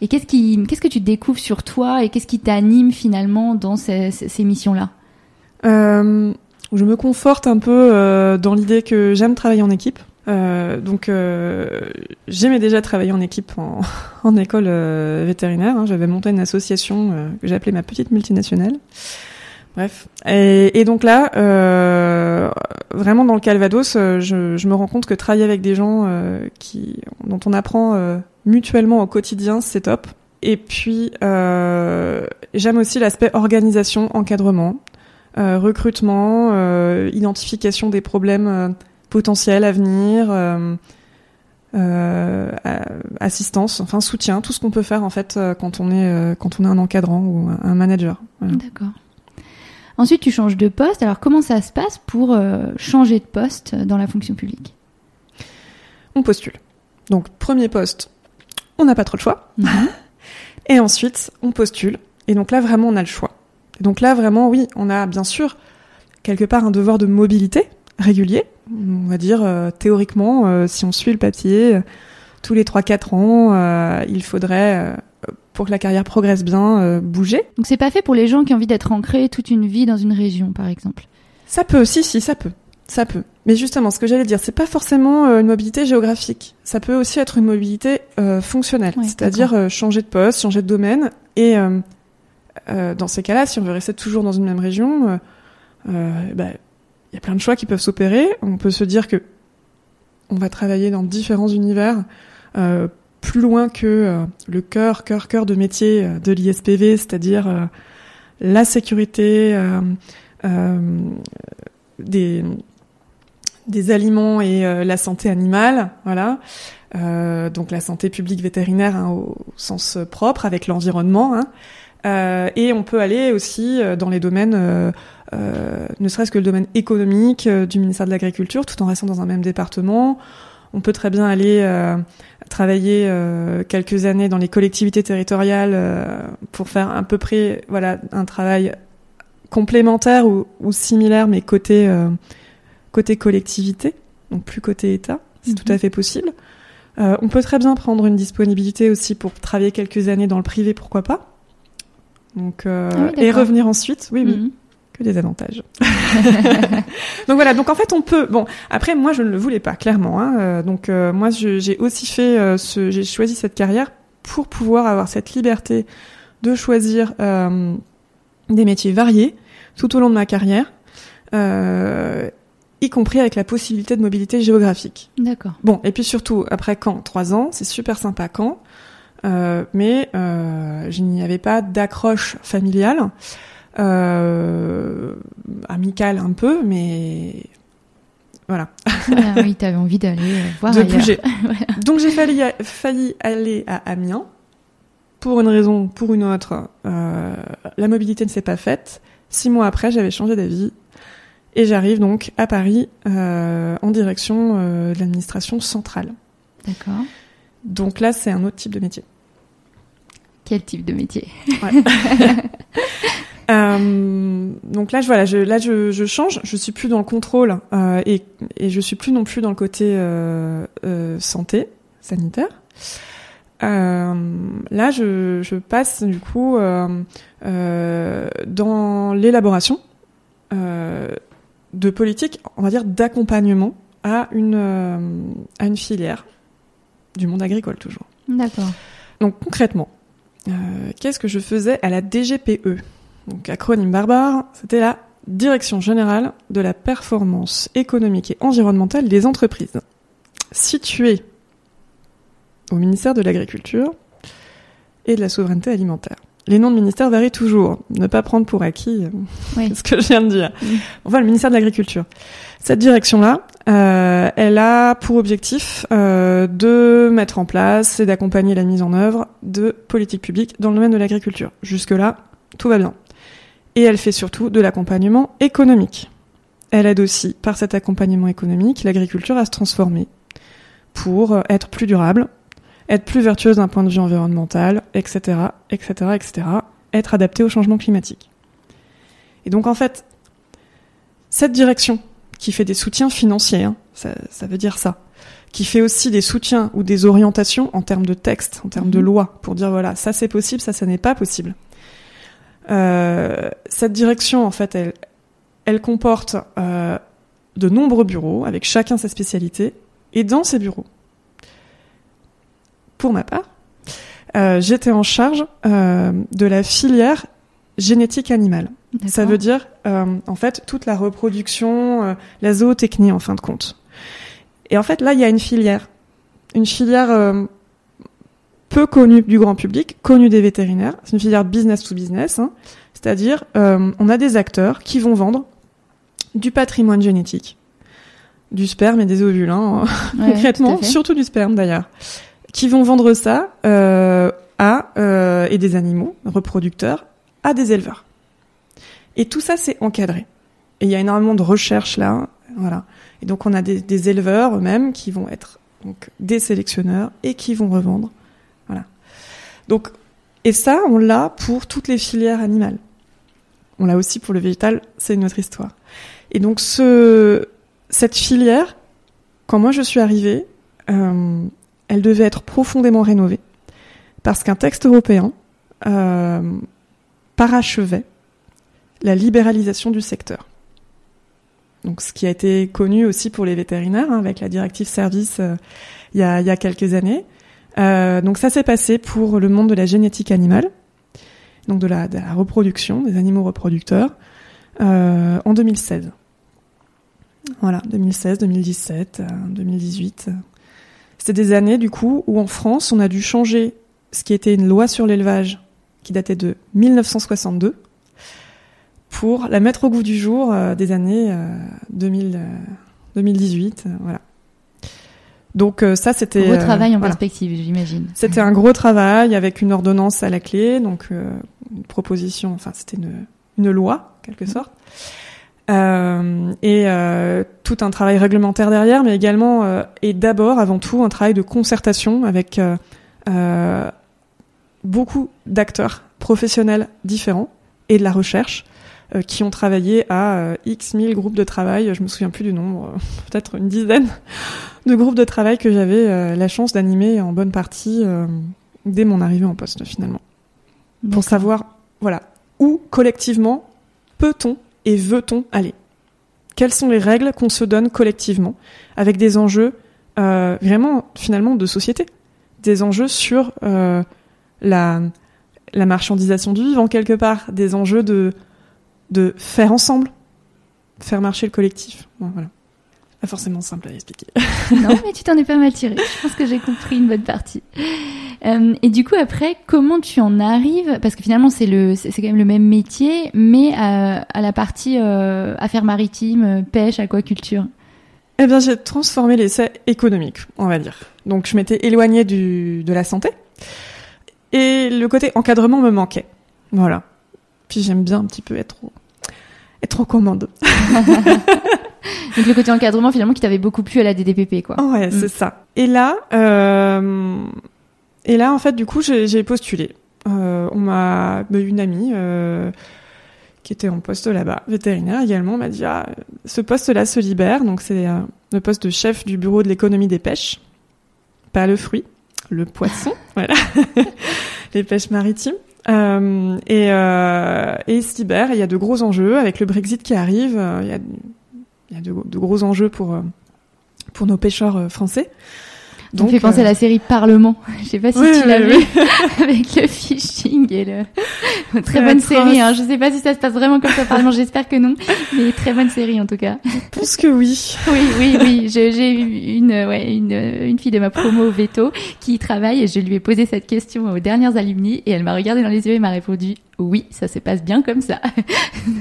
Et qu'est-ce qui, qu'est-ce que tu découvres sur toi et qu'est-ce qui t'anime finalement dans ces, ces missions-là? Euh, Je me conforte un peu euh, dans l'idée que j'aime travailler en équipe. Euh, donc euh, j'aimais déjà travailler en équipe en, en école euh, vétérinaire. Hein. J'avais monté une association euh, que j'appelais ma petite multinationale. Bref. Et, et donc là, euh, vraiment dans le Calvados, je, je, me rends compte que travailler avec des gens qui, dont on apprend mutuellement au quotidien, c'est top. Et puis j'aime aussi l'aspect organisation, encadrement, recrutement, identification des problèmes potentiel, avenir, euh, euh, assistance, enfin soutien, tout ce qu'on peut faire en fait euh, quand on est quand on est un encadrant ou un manager. D'accord. Ensuite, tu changes de poste. Alors, comment ça se passe pour euh, changer de poste dans la fonction publique? On postule. Donc, premier poste, on n'a pas trop le choix. Mhm. Et ensuite, on postule. Et donc là, vraiment, on a le choix. Et donc là, vraiment, oui, on a bien sûr quelque part un devoir de mobilité régulier, on va dire euh, théoriquement, euh, si on suit le papier, euh, tous les 3-4 ans, il faudrait, pour que la carrière progresse bien, bouger. Donc c'est pas fait pour les gens qui ont envie d'être ancrés toute une vie dans une région, par exemple Ça peut, si, si, ça peut. Ça peut. Mais justement, ce que j'allais dire, c'est pas forcément une mobilité géographique. Ça peut aussi être une mobilité fonctionnelle, c'est-à-dire changer de poste, changer de domaine. Et dans ces cas-là, si on veut rester toujours dans une même région, bah, il y a plein de choix qui peuvent s'opérer. On peut se dire que on va travailler dans différents univers, euh, plus loin que euh, le cœur, cœur, cœur de métier euh, de l'ISPV, c'est-à-dire euh, la sécurité des des aliments et la santé animale, voilà. donc la santé publique vétérinaire hein, au sens propre avec l'environnement. Hein. et on peut aller aussi dans les domaines ne serait-ce que le domaine économique euh, du ministère de l'Agriculture, tout en restant dans un même département. On peut très bien aller euh, travailler quelques années dans les collectivités territoriales pour faire à peu près voilà un travail complémentaire ou, ou similaire, mais côté côté collectivité, donc plus côté État. C'est tout à mhm. fait possible. Euh, on peut très bien prendre une disponibilité aussi pour travailler quelques années dans le privé, pourquoi pas. Donc euh, ah et revenir ensuite. Oui, oui. Que des avantages. donc voilà, donc en fait on peut. Bon, après moi je ne le voulais pas clairement. Hein, euh, donc euh, moi j'ai aussi fait euh, ce, j'ai choisi cette carrière pour pouvoir avoir cette liberté de choisir des métiers variés tout au long de ma carrière, y compris avec la possibilité de mobilité géographique. D'accord. Bon, et puis surtout après quand trois ans, c'est super sympa quand, mais je n'y avais pas d'accroche familiale euh, amical un peu, mais voilà. ah, oui, t'avais envie d'aller euh, voir de bouger. Donc j'ai failli, failli aller à Amiens pour une raison, pour une autre. Euh, la mobilité ne s'est pas faite. Six mois après, j'avais changé d'avis et j'arrive donc à Paris euh, en direction euh, de l'administration centrale. D'accord. Donc là, c'est un autre type de métier. Quel type de métier? Ouais. Euh, donc là, je, voilà, je, là, je, je, change. Je suis plus dans le contrôle euh, et, et je suis plus non plus dans le côté euh, santé sanitaire. Là, je, je, passe du coup dans l'élaboration de politiques, on va dire, d'accompagnement à une à une filière du monde agricole toujours. D'accord. Donc concrètement, qu'est-ce que je faisais à la DGPE donc acronyme barbare, c'était la Direction générale de la performance économique et environnementale des entreprises, située au ministère de l'Agriculture et de la souveraineté alimentaire. Les noms de ministères varient toujours. Ne pas prendre pour acquis euh, ce que je viens de dire. Enfin, le ministère de l'Agriculture. Cette direction-là, euh, elle a pour objectif euh, de mettre en place et d'accompagner la mise en œuvre de politiques publiques dans le domaine de l'agriculture. Jusque-là, tout va bien et elle fait surtout de l'accompagnement économique. Elle aide aussi, par cet accompagnement économique, l'agriculture à se transformer pour être plus durable, être plus vertueuse d'un point de vue environnemental, etc., etc., etc., être adaptée au changement climatique. Et donc en fait, cette direction qui fait des soutiens financiers, hein, ça, ça, veut dire ça, qui fait aussi des soutiens ou des orientations en termes de texte, en termes de mhm. loi, pour dire voilà, ça c'est possible, ça ça n'est pas possible. Euh, cette direction, en fait, elle, comporte euh, de nombreux bureaux avec chacun sa spécialité Et dans ces bureaux, pour ma part, euh, j'étais en charge euh, de la filière génétique animale. Ça veut dire, euh, en fait, toute la reproduction, euh, la zootechnie, en fin de compte. Et en fait, là, il y a une filière. Une filière euh, peu connue du grand public, connue des vétérinaires. C'est une filière business to business. Hein. C'est-à-dire, euh, on a des acteurs qui vont vendre du patrimoine génétique, du sperme et des ovules, hein, Ouais, concrètement, surtout du sperme d'ailleurs, qui vont vendre ça euh, à euh, et des animaux reproducteurs à des éleveurs. Et tout ça, c'est encadré. Et il y a énormément de recherches là, voilà. Et donc on a des, des éleveurs eux-mêmes qui vont être donc des sélectionneurs et qui vont revendre. Donc et ça, on l'a pour toutes les filières animales. On l'a aussi pour le végétal, c'est une autre histoire. Et donc ce cette filière, quand moi je suis arrivée, euh, elle devait être profondément rénovée parce qu'un texte européen euh, parachevait la libéralisation du secteur. Donc, ce qui a été connu aussi pour les vétérinaires hein, avec la directive service euh, y a, il y a quelques années. Euh, donc, ça s'est passé pour le monde de la génétique animale, donc de la, de la reproduction des animaux reproducteurs, euh, en 2016. Voilà, 2016, 2017, euh, 2018. C'était des années du coup où en France on a dû changer ce qui était une loi sur l'élevage qui datait de 1962 pour la mettre au goût du jour euh, des années euh, 2000, euh, 2018. euh, voilà. Donc euh, ça c'était Gros euh, travail en voilà. perspective, j'imagine. C'était un gros travail avec une ordonnance à la clé, donc euh, une proposition, enfin c'était une, une loi, en quelque sorte. Euh, et euh, tout un travail réglementaire derrière, mais également euh, et d'abord, avant tout, un travail de concertation avec beaucoup d'acteurs professionnels différents et de la recherche qui ont travaillé à euh, X mille groupes de travail, je me souviens plus du nombre, euh, peut-être une dizaine de groupes de travail que j'avais euh, la chance d'animer en bonne partie euh, dès mon arrivée en poste finalement. Pour savoir, voilà, où collectivement peut-on et veut-on aller? Quelles sont les règles qu'on se donne collectivement avec des enjeux euh, vraiment finalement de société? Des enjeux sur euh, la, la marchandisation du vivant quelque part, des enjeux de, de faire ensemble, faire marcher le collectif. Bon, voilà. Pas forcément simple à expliquer. non, mais tu t'en es pas mal tiré. Je pense que j'ai compris une bonne partie. Euh, et du coup, après, comment tu en arrives? Parce que finalement, c'est le, c'est quand même le même métier, mais à, à la partie euh, affaires maritimes, euh, pêche, aquaculture. Eh bien, j'ai transformé l'essai économique, on va dire. Donc, je m'étais éloignée du, de la santé. Et le côté encadrement me manquait. Voilà. Puis j'aime bien un petit peu être, au- être aux commandes. Donc le côté encadrement, finalement, qui t'avait beaucoup plu à la DDPP, quoi. Ouais, Mm. c'est ça. Et là, euh, et là, en fait, du coup, j'ai postulé. Euh, on m'a, bah, une amie euh, qui était en poste là-bas, vétérinaire également, m'a dit ah, ce poste-là se libère. Donc c'est le poste de chef du bureau de l'économie des pêches, pas le fruit, le poisson, voilà, les pêches maritimes. Euh, et, euh, et il Il y a de gros enjeux avec le Brexit qui arrive. euh, Il y a, de, de gros enjeux pour euh, pour nos pêcheurs français. Me fait penser euh, à la série Parlement. Je sais pas si oui, tu l'as oui, vu oui. avec le phishing et le très bonne série. Hein. Je sais pas si ça se passe vraiment comme ça Parlement. J'espère que non, mais très bonne série en tout cas. Je pense que oui. Oui, oui, oui. J'ai eu une, ouais, une, une fille de ma promo veto qui y travaille et je lui ai posé cette question aux dernières alumni et elle m'a regardé dans les yeux et m'a répondu oui, ça se passe bien comme ça.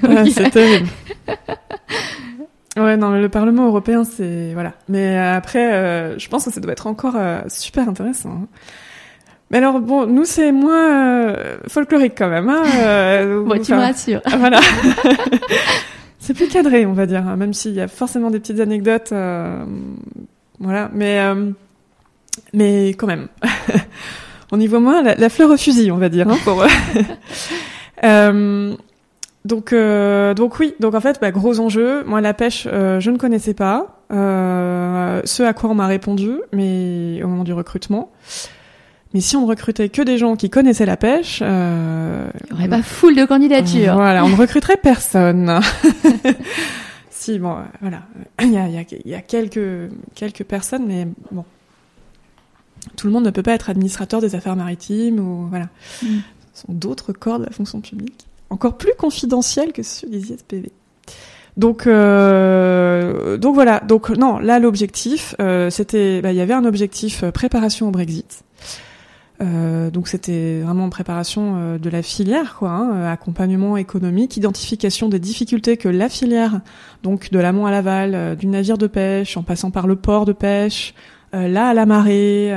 Donc, Ouais, c'est terrible. Ouais, non, mais le Parlement européen, c'est voilà. Mais euh, après, euh, je pense que ça doit être encore euh, super intéressant. hein. Mais alors, bon, nous, c'est moins euh, folklorique quand même. Hein, bon, tu me rassures. Voilà. c'est plus cadré, on va dire, hein, même s'il y a forcément des petites anecdotes. voilà, mais mais quand même, on y voit moins la, la fleur au fusil, on va dire. Hein, pour Euh, donc euh, donc oui, donc en fait, bah, gros enjeu. Moi, la pêche, euh, je ne connaissais pas. Euh, ce à quoi on m'a répondu, mais au moment du recrutement. Mais si on recrutait que des gens qui connaissaient la pêche, euh, Il y aurait pas foule de candidatures. voilà, on ne recruterait personne. si bon, voilà, il y a, y, a, y a, quelques quelques personnes, mais bon, tout le monde ne peut pas être administrateur des affaires maritimes ou voilà. Mm. Ce sont d'autres corps de la fonction publique, encore plus confidentiels que ceux des ISPV. Donc, euh, donc voilà. Donc non, là l'objectif, euh, c'était, bah, il y avait un objectif euh, préparation au Brexit. Euh, donc c'était vraiment préparation euh, de la filière, quoi, hein, euh, accompagnement économique, identification des difficultés que la filière, donc de l'amont à l'aval, du navire de pêche, en passant par le port de pêche, là à la marée,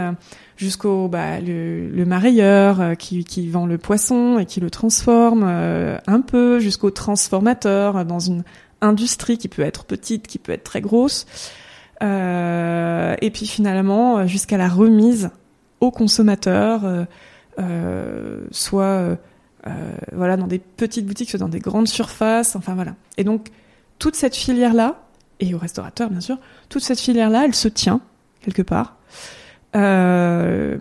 jusqu'au bah, le, le marailleur qui, qui, vend le poisson et qui le transforme un peu, jusqu'au transformateur dans une industrie qui peut être petite, qui peut être très grosse, et puis finalement jusqu'à la remise euh, euh, soit euh, voilà dans des petites boutiques, soit dans des grandes surfaces, enfin voilà. Et donc toute cette filière là, et aux restaurateurs bien sûr, toute cette filière là, elle se tient quelque part. Elle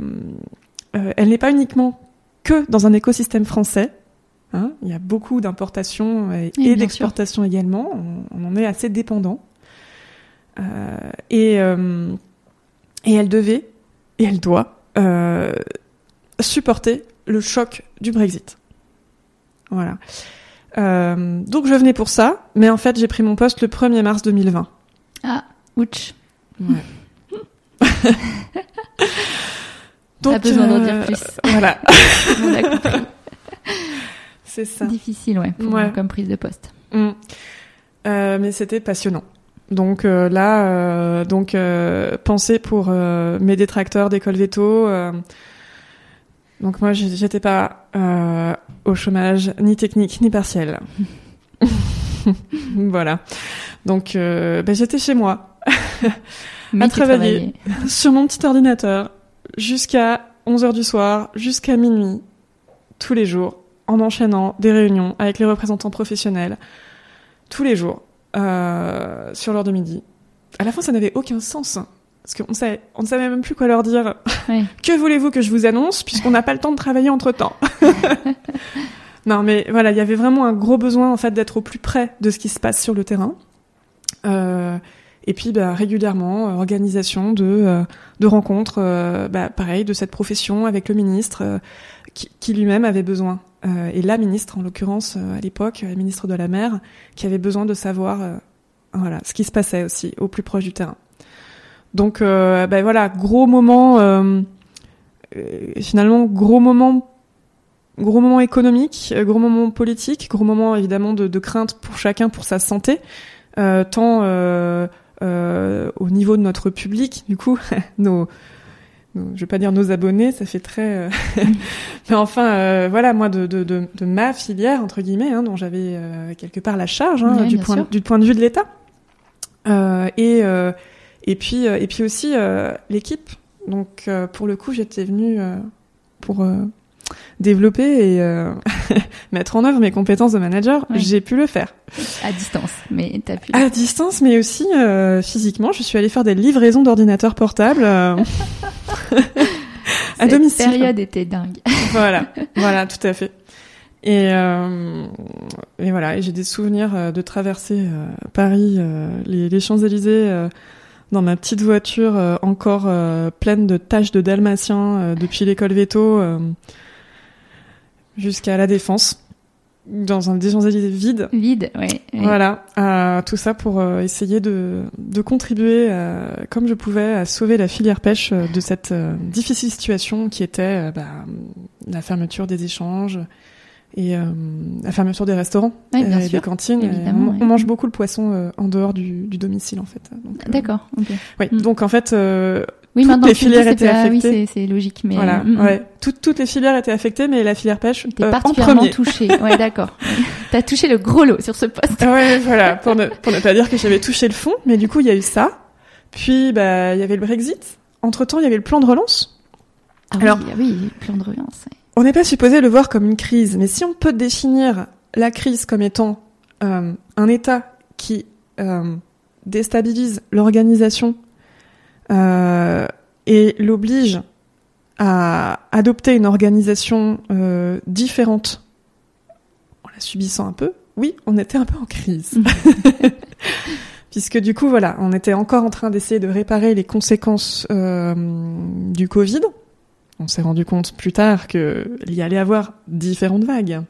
n'est pas uniquement que dans un écosystème français. Hein, il y a beaucoup d'importations et, d'exportations également. On, en est assez dépendant. Euh, et, et elle devait, et elle doit, euh, supporter le choc du Brexit. Voilà. Euh, donc je venais pour ça, mais en fait j'ai pris mon poste le 1er mars 2020. Ah, ouch. Ouais. donc, Pas besoin d'en dire euh, plus. Voilà. C'est ça. Difficile, ouais, pour comme prise de poste. Mm. mais c'était passionnant. Donc euh, là, euh, donc euh, pensez pour mes détracteurs d'école veto. donc moi, j'étais pas au chômage ni technique ni partiel. voilà. Donc ben, j'étais chez moi à travailler sur mon petit ordinateur jusqu'à 11h du soir, jusqu'à minuit, tous les jours, en enchaînant des réunions avec les représentants professionnels, tous les jours. Euh, sur l'heure de midi. À la fin, ça n'avait aucun sens. Parce qu'on savait, on ne savait même plus quoi leur dire. que voulez-vous que je vous annonce, puisqu'on n'a pas le temps de travailler entre temps. non, mais voilà, il y avait vraiment un gros besoin en fait d'être au plus près de ce qui se passe sur le terrain. Euh, et puis bah, régulièrement, euh, organisation de, euh, de rencontres, euh, bah, pareil, de cette profession avec le ministre qui, qui lui-même avait besoin euh, et la ministre, en l'occurrence euh, à l'époque, la ministre de la mer, qui avait besoin de savoir euh, voilà ce qui se passait aussi au plus proche du terrain. Donc ben voilà, gros moment, finalement gros moment, gros moment économique, gros moment politique, gros moment évidemment de, de crainte pour chacun pour sa santé, tant au niveau de notre public, du coup, nos je vais pas dire nos abonnés, ça fait très. Euh, mais enfin, euh, voilà, moi de, de, de, de, ma filière entre guillemets, hein, dont j'avais euh, quelque part la charge hein, du point du point de vue de l'État. et et puis et puis aussi l'équipe. Donc pour le coup, j'étais venue pour développer et mettre en œuvre mes compétences de manager, j'ai pu le faire. À distance, mais t'as pu. À distance, mais aussi physiquement. Je suis allée faire des livraisons d'ordinateurs portables. à domicile. Cette période était dingue. voilà, voilà, tout à fait. Et, euh, et voilà, et j'ai des souvenirs euh, de traverser euh, Paris, euh, les, les Champs-Élysées euh, dans ma petite voiture encore pleine de taches de dalmatien depuis l'école Veto jusqu'à la Défense dans un des Champs-Élysées vide. Vide, oui. Voilà, euh, tout ça pour euh, essayer de, de contribuer, euh, comme je pouvais, à sauver la filière pêche de cette difficile situation qui était bah, la fermeture des échanges et la fermeture des restaurants et des cantines. on, mange beaucoup le poisson en dehors du, du, domicile, en fait. D'accord. Okay. Oui, mm. donc en fait, oui, toutes les filières étaient affectées. oui, c'est logique, mais voilà, mm, mm. ouais, toutes toutes les filières étaient affectées, mais la filière pêche euh, particulièrement touchée. Ouais, d'accord. T'as touché le gros lot sur ce poste. ouais, voilà, pour ne pour ne pas dire que j'avais touché le fond, mais du coup il y a eu ça. Puis bah il y avait le Brexit. Entre temps, il y avait le plan de relance. Ah Alors oui, oui, le plan de relance. On n'est pas supposé le voir comme une crise, mais si on peut définir la crise comme étant euh, un État qui euh, déstabilise l'organisation euh, et l'oblige à adopter une organisation euh, différente en la subissant un peu, oui, on était un peu en crise. puisque du coup, voilà, on était encore en train d'essayer de réparer les conséquences euh, du Covid. On s'est rendu compte plus tard qu'il y allait avoir différentes vagues.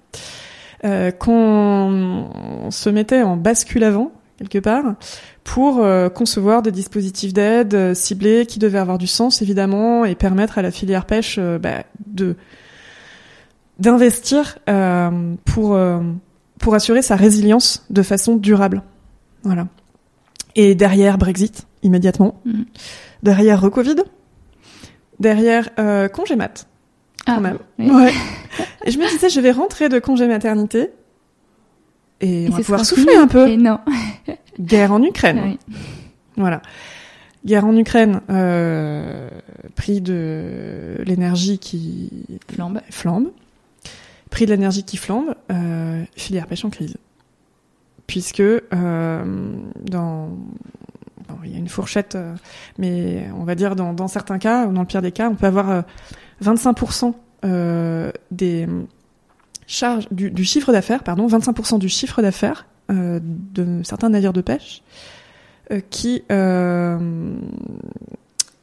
Euh, qu'on se mettait en bascule avant, quelque part, pour euh, concevoir des dispositifs d'aide euh, ciblés qui devaient avoir du sens, évidemment, et permettre à la filière pêche euh, bah, de d'investir pour pour assurer sa résilience de façon durable. Voilà. Et derrière Brexit, immédiatement. Mm. Derrière Recovid. Derrière euh, congé mat. Ah, quand même. oui. Ouais. Et je me disais, je vais rentrer de congé maternité. Et, Et on va pouvoir souffler un peu. Et non. Guerre en Ukraine. Oui. Voilà. Guerre en Ukraine, euh, prix de l'énergie qui Flambe. flambe. Prix de l'énergie qui flambe, euh, filière pêche en crise. Puisque euh, dans bon, il y a une fourchette, euh, mais on va dire dans, dans certains cas, ou dans le pire des cas, on peut avoir euh, 25% euh, des charges du, du chiffre d'affaires, pardon, 25% du chiffre d'affaires euh, de certains navires de pêche euh, qui euh,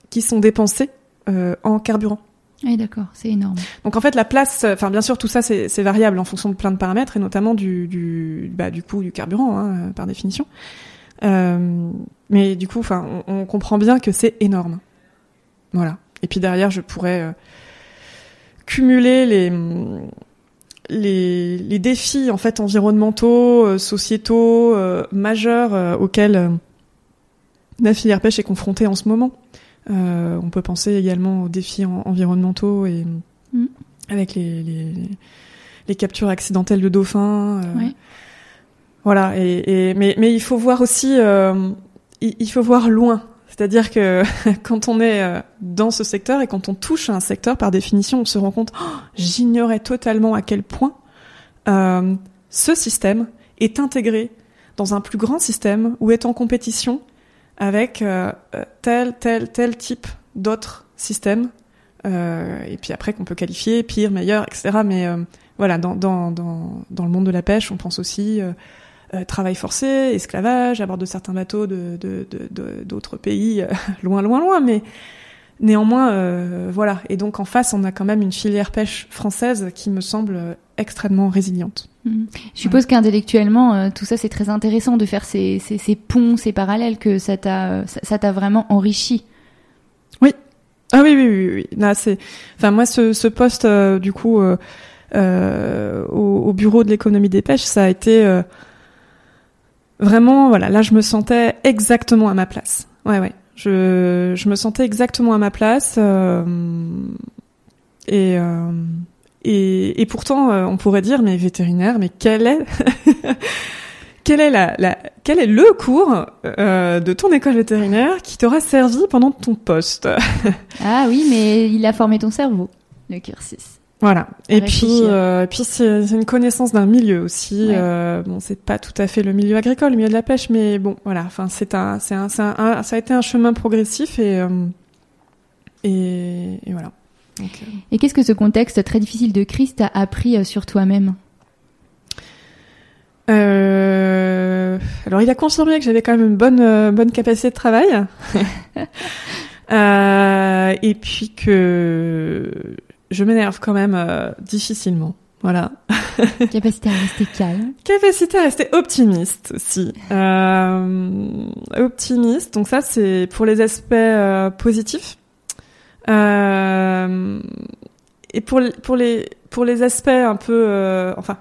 qui sont dépensés euh, en carburant. Oui, d'accord, c'est énorme. Donc en fait la place, enfin bien sûr tout ça c'est c'est variable en fonction de plein de paramètres et notamment du du bah, du coût du carburant hein, par définition. Euh, mais du coup, enfin on, on comprend bien que c'est énorme. Voilà. Et puis derrière je pourrais euh, cumuler les les, les défis en fait environnementaux, euh, sociétaux euh, majeurs euh, auxquels la filière pêche est confrontée en ce moment. Euh, on peut penser également aux défis en- environnementaux et Mm. avec les, les, les captures accidentelles de dauphins. Voilà. Et, et mais, mais il faut voir aussi, euh, il, il faut voir loin. C'est-à-dire que quand on est euh, dans ce secteur et quand on touche un secteur, par définition, on se rend compte, Oh, j'ignorais totalement à quel point euh, ce système est intégré dans un plus grand système ou est en compétition avec euh, tel, tel, tel type d'autres systèmes. Et puis après qu'on peut qualifier pire, meilleur, etc. Mais voilà, dans le monde de la pêche, on pense aussi euh, travail forcé, esclavage, à bord de certains bateaux de de- de- de- d'autres pays, euh, loin, loin, loin, mais néanmoins, euh, voilà. Et donc en face, on a quand même une filière pêche française qui me semble extrêmement résiliente. Mm. Je suppose qu'intellectuellement, tout ça, c'est très intéressant de faire ces, ces, ces ponts, ces parallèles, que ça t'a ça ça t'a vraiment enrichi. Ah oui, oui, oui, oui. Là, c'est, enfin moi, ce, ce poste, du coup, au, au bureau de l'économie des pêches, ça a été vraiment, voilà, là, je me sentais exactement à ma place. Ouais, ouais. Je, me sentais exactement à ma place. euh, et, euh, et, pourtant, euh, on pourrait dire, mais vétérinaire, mais quel est, la, est le cours de ton école vétérinaire qui t'aura servi pendant ton poste? Ah oui, mais il a formé ton cerveau, le cursus. Voilà. Et puis, euh, puis c'est une connaissance d'un milieu aussi. Ouais. Euh, bon, c'est pas tout à fait le milieu agricole, le milieu de la pêche, mais bon, voilà. Enfin, c'est un, c'est un, un- un- ça a été un chemin progressif et euh, et, et voilà. Donc, euh, Et qu'est-ce que ce contexte très difficile de crise t'a appris euh, sur toi-même? Euh, alors, il a confirmé que j'avais quand même une bonne, bonne capacité de travail. Et puis que je m'énerve quand même euh, difficilement. Voilà. Capacité à rester calme. Capacité à rester optimiste aussi. Euh, optimiste, donc ça c'est pour les aspects euh, positifs. Et pour, les- pour, les, pour les aspects un peu... enfin,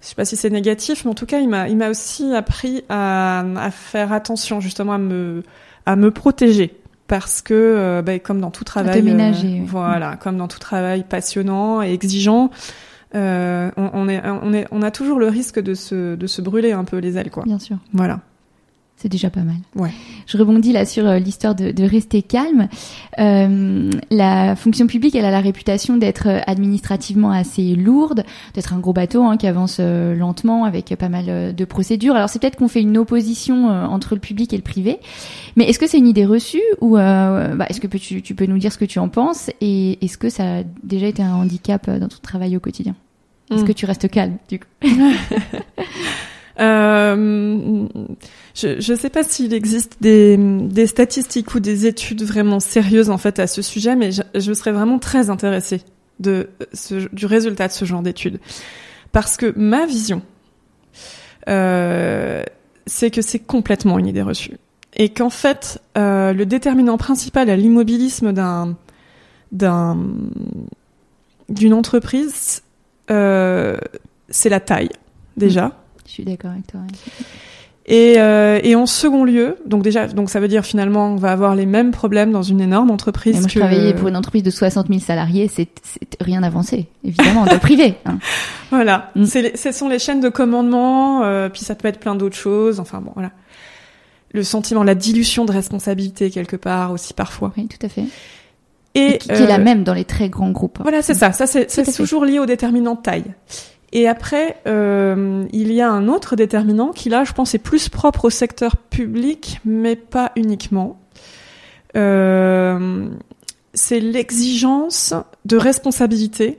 je sais pas si c'est négatif, mais en tout cas, il m'a, il m'a aussi appris à, à faire attention, justement, à me, à me protéger. Parce que, ben, comme dans tout travail, ménager, euh, oui. voilà, comme dans tout travail passionnant et exigeant, euh, on, on est, on est, on a toujours le risque de se, de se brûler un peu les ailes, quoi. Bien sûr. Voilà. C'est déjà pas mal. Ouais. Je rebondis là sur euh, l'histoire de, de rester calme. Euh, la fonction publique, elle a la réputation d'être euh, administrativement assez lourde, d'être un gros bateau hein, qui avance euh, lentement avec pas mal de procédures. Alors c'est peut-être qu'on fait une opposition entre le public et le privé, mais est-ce que c'est une idée reçue ou bah, est-ce que tu, tu peux nous dire ce que tu en penses et est-ce que ça a déjà été un handicap dans ton travail au quotidien? Est-ce Mm. que tu restes calme du coup? je ne sais pas s'il existe des, statistiques ou des études vraiment sérieuses en fait à ce sujet, mais je, serais vraiment très intéressée du résultat de ce genre d'études, parce que ma vision, euh, c'est que c'est complètement une idée reçue et qu'en fait euh, le déterminant principal à l'immobilisme d'un d'un d'une entreprise, euh, c'est la taille déjà. Je suis d'accord avec toi. Et, euh, et en second lieu, donc déjà, donc ça veut dire finalement, on va avoir les mêmes problèmes dans une énorme entreprise. moi, je travaillais pour une entreprise de 60 000 salariés, c'est rien avancé, évidemment, de privé. Hein. Voilà, mm. ce sont les chaînes de commandement, euh, puis ça peut être plein d'autres choses. Enfin bon, voilà. Le sentiment, la dilution de responsabilité quelque part aussi parfois. Oui, tout à fait. Et, qui, est la euh, même dans les très grands groupes. Voilà, c'est ça. Ça, c'est toujours lié au déterminant de taille. Et après, euh, il y a un autre déterminant qui, là, je pense, est plus propre au secteur public, mais pas uniquement. Euh, c'est l'exigence de responsabilité.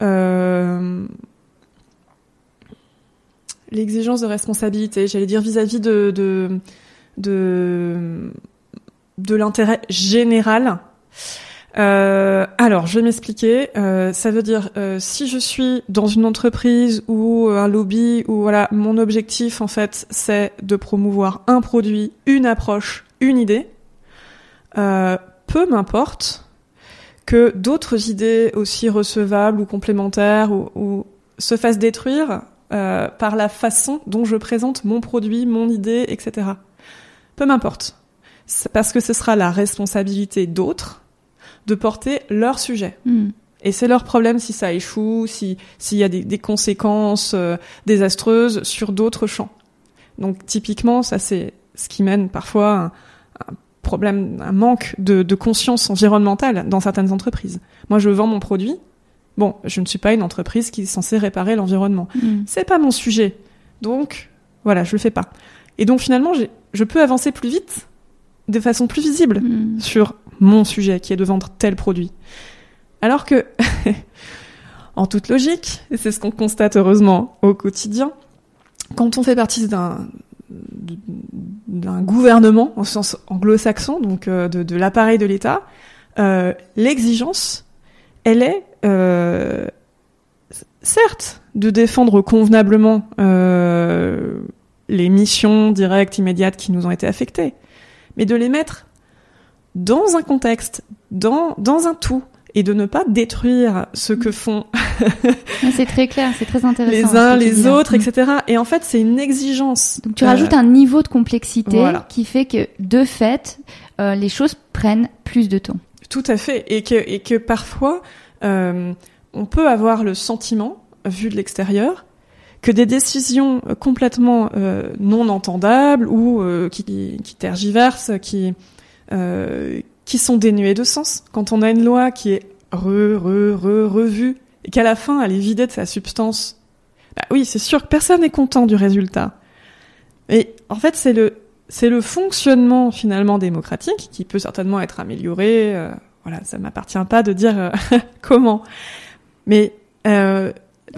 Euh, l'exigence de responsabilité, j'allais dire vis-à-vis de, de, de, de l'intérêt général euh, alors, je vais m'expliquer. Euh, ça veut dire euh, si je suis dans une entreprise ou un lobby ou voilà, mon objectif en fait, c'est de promouvoir un produit, une approche, une idée. peu m'importe que d'autres idées aussi recevables ou complémentaires ou, se fassent détruire par la façon dont je présente mon produit, mon idée, etc. Peu m'importe. Parce que ce sera la responsabilité d'autres de porter leur sujet. Hmm. Et c'est leur problème si ça échoue, si s'il y a des, des conséquences euh, désastreuses sur d'autres champs. Donc typiquement, ça c'est ce qui mène parfois un, un problème, un manque de, de, conscience environnementale dans certaines entreprises. Moi, je vends mon produit. Bon, je ne suis pas une entreprise qui est censée réparer l'environnement. Hmm. C'est pas mon sujet. Donc, voilà, je le fais pas. Et donc finalement, je peux avancer plus vite, de façon plus visible hmm. sur mon sujet qui est de vendre tel produit. Alors que, en toute logique, et c'est ce qu'on constate heureusement au quotidien, quand on fait partie d'un d'un gouvernement au sens anglo-saxon, donc euh, de, de l'appareil de l'État, euh, l'exigence, elle est euh, certes de défendre convenablement les missions directes, immédiates qui nous ont été affectées, mais de les mettre dans un contexte, dans, dans un tout, et de ne pas détruire ce que font c'est très clair, c'est très intéressant. Les uns, les autres, etc. Et en fait, c'est une exigence. Donc tu rajoutes un niveau de complexité qui fait que, de fait, euh, les choses prennent plus de temps. Tout à fait, et que, et que parfois, euh, on peut avoir le sentiment, vu de l'extérieur, que des décisions complètement euh, non entendables ou euh, qui, qui tergiversent, qui euh, qui sont dénués de sens. Quand on a une loi qui est re, re, re, revue, et qu'à la fin, elle est vidée de sa substance, bah oui, c'est sûr que personne n'est content du résultat. Et en fait, c'est le, c'est le fonctionnement finalement démocratique qui peut certainement être amélioré. Euh, voilà, ça m'appartient pas de dire euh, comment. Mais euh,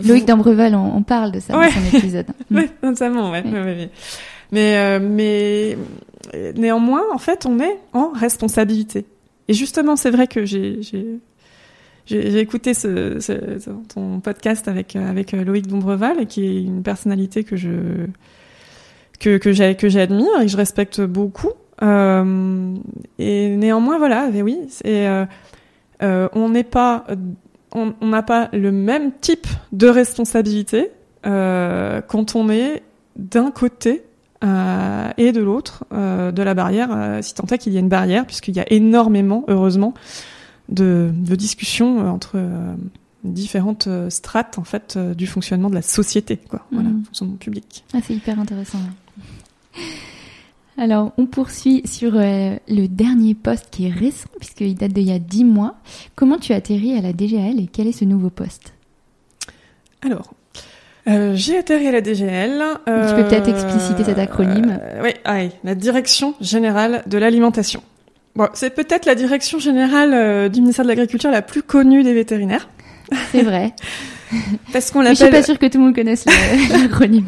Loïc d'Ambreval, on, parle de ça dans son épisode. oui, notamment, ouais. ouais. Mais, euh, mais néanmoins, en fait, on est en responsabilité. Et justement, c'est vrai que j'ai écouté ce, ton podcast avec avec Loïc Dombreval, qui est une personnalité que je que que j'admire et que je respecte beaucoup. Euh, et néanmoins, voilà, oui, euh, euh, on n'est pas on n'a pas le même type de responsabilité euh, quand on est d'un côté euh, et de l'autre euh, de la barrière, euh, si tant est qu'il y a une barrière, puisqu'il y a énormément, heureusement, de, de discussions entre différentes strates en fait du fonctionnement de la société, quoi, voilà, mhm. fonctionnement public. Ah, c'est hyper intéressant. Alors, on poursuit sur le dernier poste qui est récent, puisqu'il date d'il y a 10 mois. Comment tu atterris à la DGL et quel est ce nouveau poste? Alors, euh, j'ai atterri à la DGL. Euh, tu peux peut-être expliciter cet acronyme. Euh, oui, ah la Direction générale de l'alimentation. Bon, c'est peut-être la direction générale euh, du ministère de l'Agriculture la plus connue des vétérinaires. C'est vrai. Parce qu'on l'appelle. Je suis pas sûre que tout le monde connaisse l'acronyme.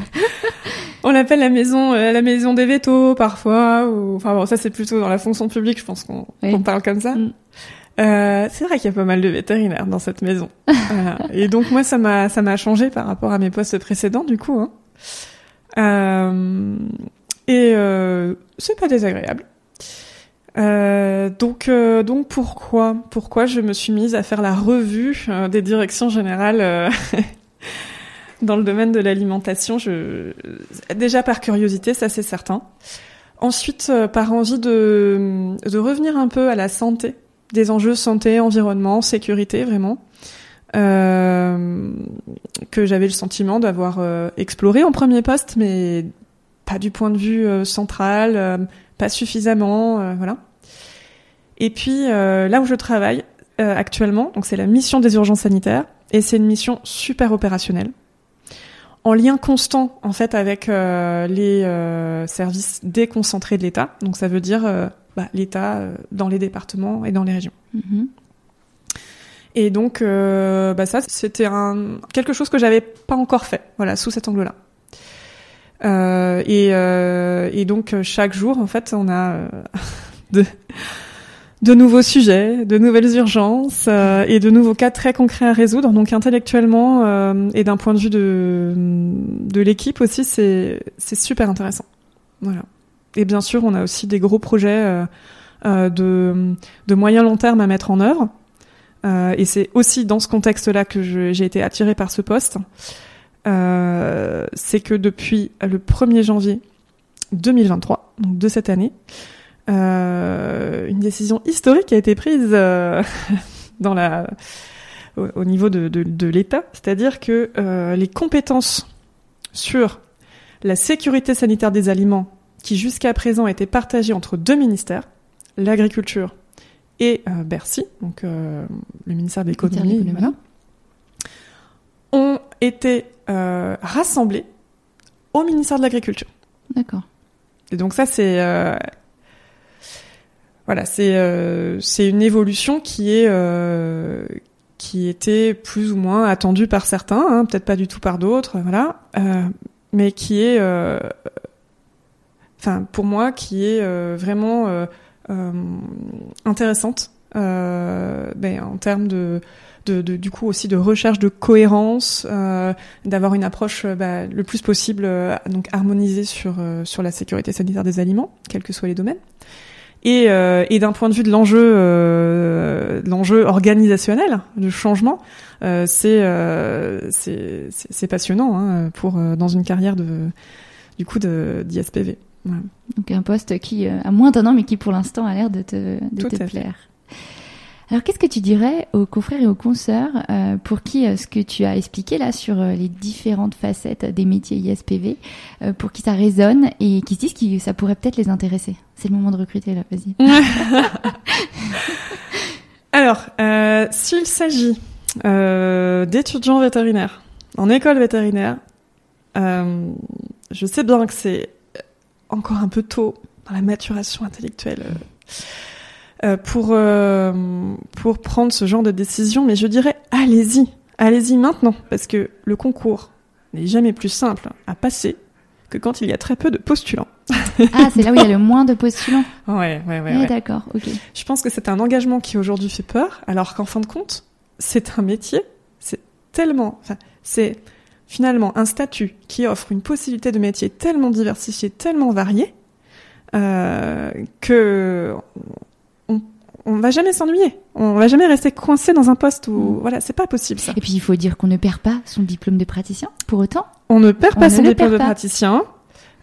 On l'appelle la maison, euh, la maison des vétos parfois. Ou... Enfin bon, ça c'est plutôt dans la fonction publique, je pense qu'on parle comme ça. Mm. Euh, c'est vrai qu'il y a pas mal de vétérinaires dans cette maison. Et donc moi, ça m'a ça m'a changé par rapport à mes postes précédents, du coup. Hein. Euh, et euh, c'est pas désagréable. Euh, donc, euh, donc pourquoi, pourquoi je me suis mise à faire la revue euh, des directions générales dans le domaine de l'alimentation? Je... Déjà par curiosité, ça c'est certain. Ensuite, par envie de, de revenir un peu à la santé, des enjeux santé, environnement, sécurité, vraiment. Euh, que j'avais le sentiment d'avoir exploré en premier poste, mais pas du point de vue central, pas suffisamment, euh, voilà. Et puis euh, là où je travaille euh, actuellement, donc c'est la mission des urgences sanitaires, et c'est une mission super opérationnelle, en lien constant en fait avec les services déconcentrés de l'État. Donc ça veut dire bah, l'État dans les départements et dans les régions. Mm-hmm. Et donc, bah ça, c'était un quelque chose que j'avais pas encore fait, voilà, sous cet angle-là. Euh, et, euh, et, donc chaque jour, en fait, on a euh, de, de nouveaux sujets, de nouvelles urgences et de nouveaux cas très concrets à résoudre. Donc intellectuellement et d'un point de vue de, de l'équipe aussi, c'est c'est super intéressant. Voilà. Et bien sûr, on a aussi des gros projets de, de moyen long terme à mettre en œuvre. et c'est aussi dans ce contexte-là que j'ai été attirée par ce poste. Euh, c'est que depuis le 1er janvier 2023, donc de cette année, euh, une décision historique a été prise euh, au, niveau de, l'État, c'est-à-dire que euh, les compétences sur la sécurité sanitaire des aliments, qui jusqu'à présent étaient partagées entre deux ministères, l'agriculture et Bercy, donc le ministère de l'économie, voilà, ont été euh, rassemblés au ministère de l'Agriculture. D'accord. Et donc ça, c'est euh, voilà, c'est euh, c'est une évolution qui est euh, qui était plus ou moins attendue par certains, hein, peut-être pas du tout par d'autres, voilà, euh, mais qui est, enfin pour moi, qui est vraiment intéressante ben, en termes de de, de, du coup aussi de recherche de cohérence, euh, d'avoir une approche euh, bah, le plus possible euh, donc harmonisée sur euh, sur la sécurité sanitaire des aliments, quels que soient les domaines. Et, et d'un point de vue de l'enjeu l'enjeu organisationnel, de changement, c'est c'est passionnant hein, pour dans une carrière de du coup de Donc un poste qui a moins d'un an mais qui pour l'instant a l'air de te, de te plaire. Alors, qu'est-ce que tu dirais aux confrères et aux consoeurs euh, pour qui euh, ce que tu as expliqué là sur euh, les différentes facettes des métiers ISPV, pour qui ça résonne et qui se disent que ça pourrait peut-être les intéresser? C'est le moment de recruter là, vas-y. Alors, s'il s'agit d'étudiants vétérinaires en école vétérinaire, je sais bien que c'est encore un peu tôt dans la maturation intellectuelle euh, pour euh, pour prendre ce genre de décision, mais je dirais allez-y, allez-y maintenant, parce que le concours n'est jamais plus simple à passer que quand il y a très peu de postulants. ah, c'est là où il y a le moins de postulants. Ouais, ouais, ouais. D'accord, ok. Je pense que c'est un engagement qui aujourd'hui fait peur, alors qu'en fin de compte, c'est un métier, c'est tellement, enfin, c'est finalement un statut qui offre une possibilité de métier tellement diversifié, tellement varié, euh, que on va jamais s'ennuyer. On va jamais rester coincé dans un poste où, mm. voilà, c'est pas possible ça. Et puis il faut dire qu'on ne perd pas son diplôme de praticien pour autant. On ne perd pas son diplôme de praticien.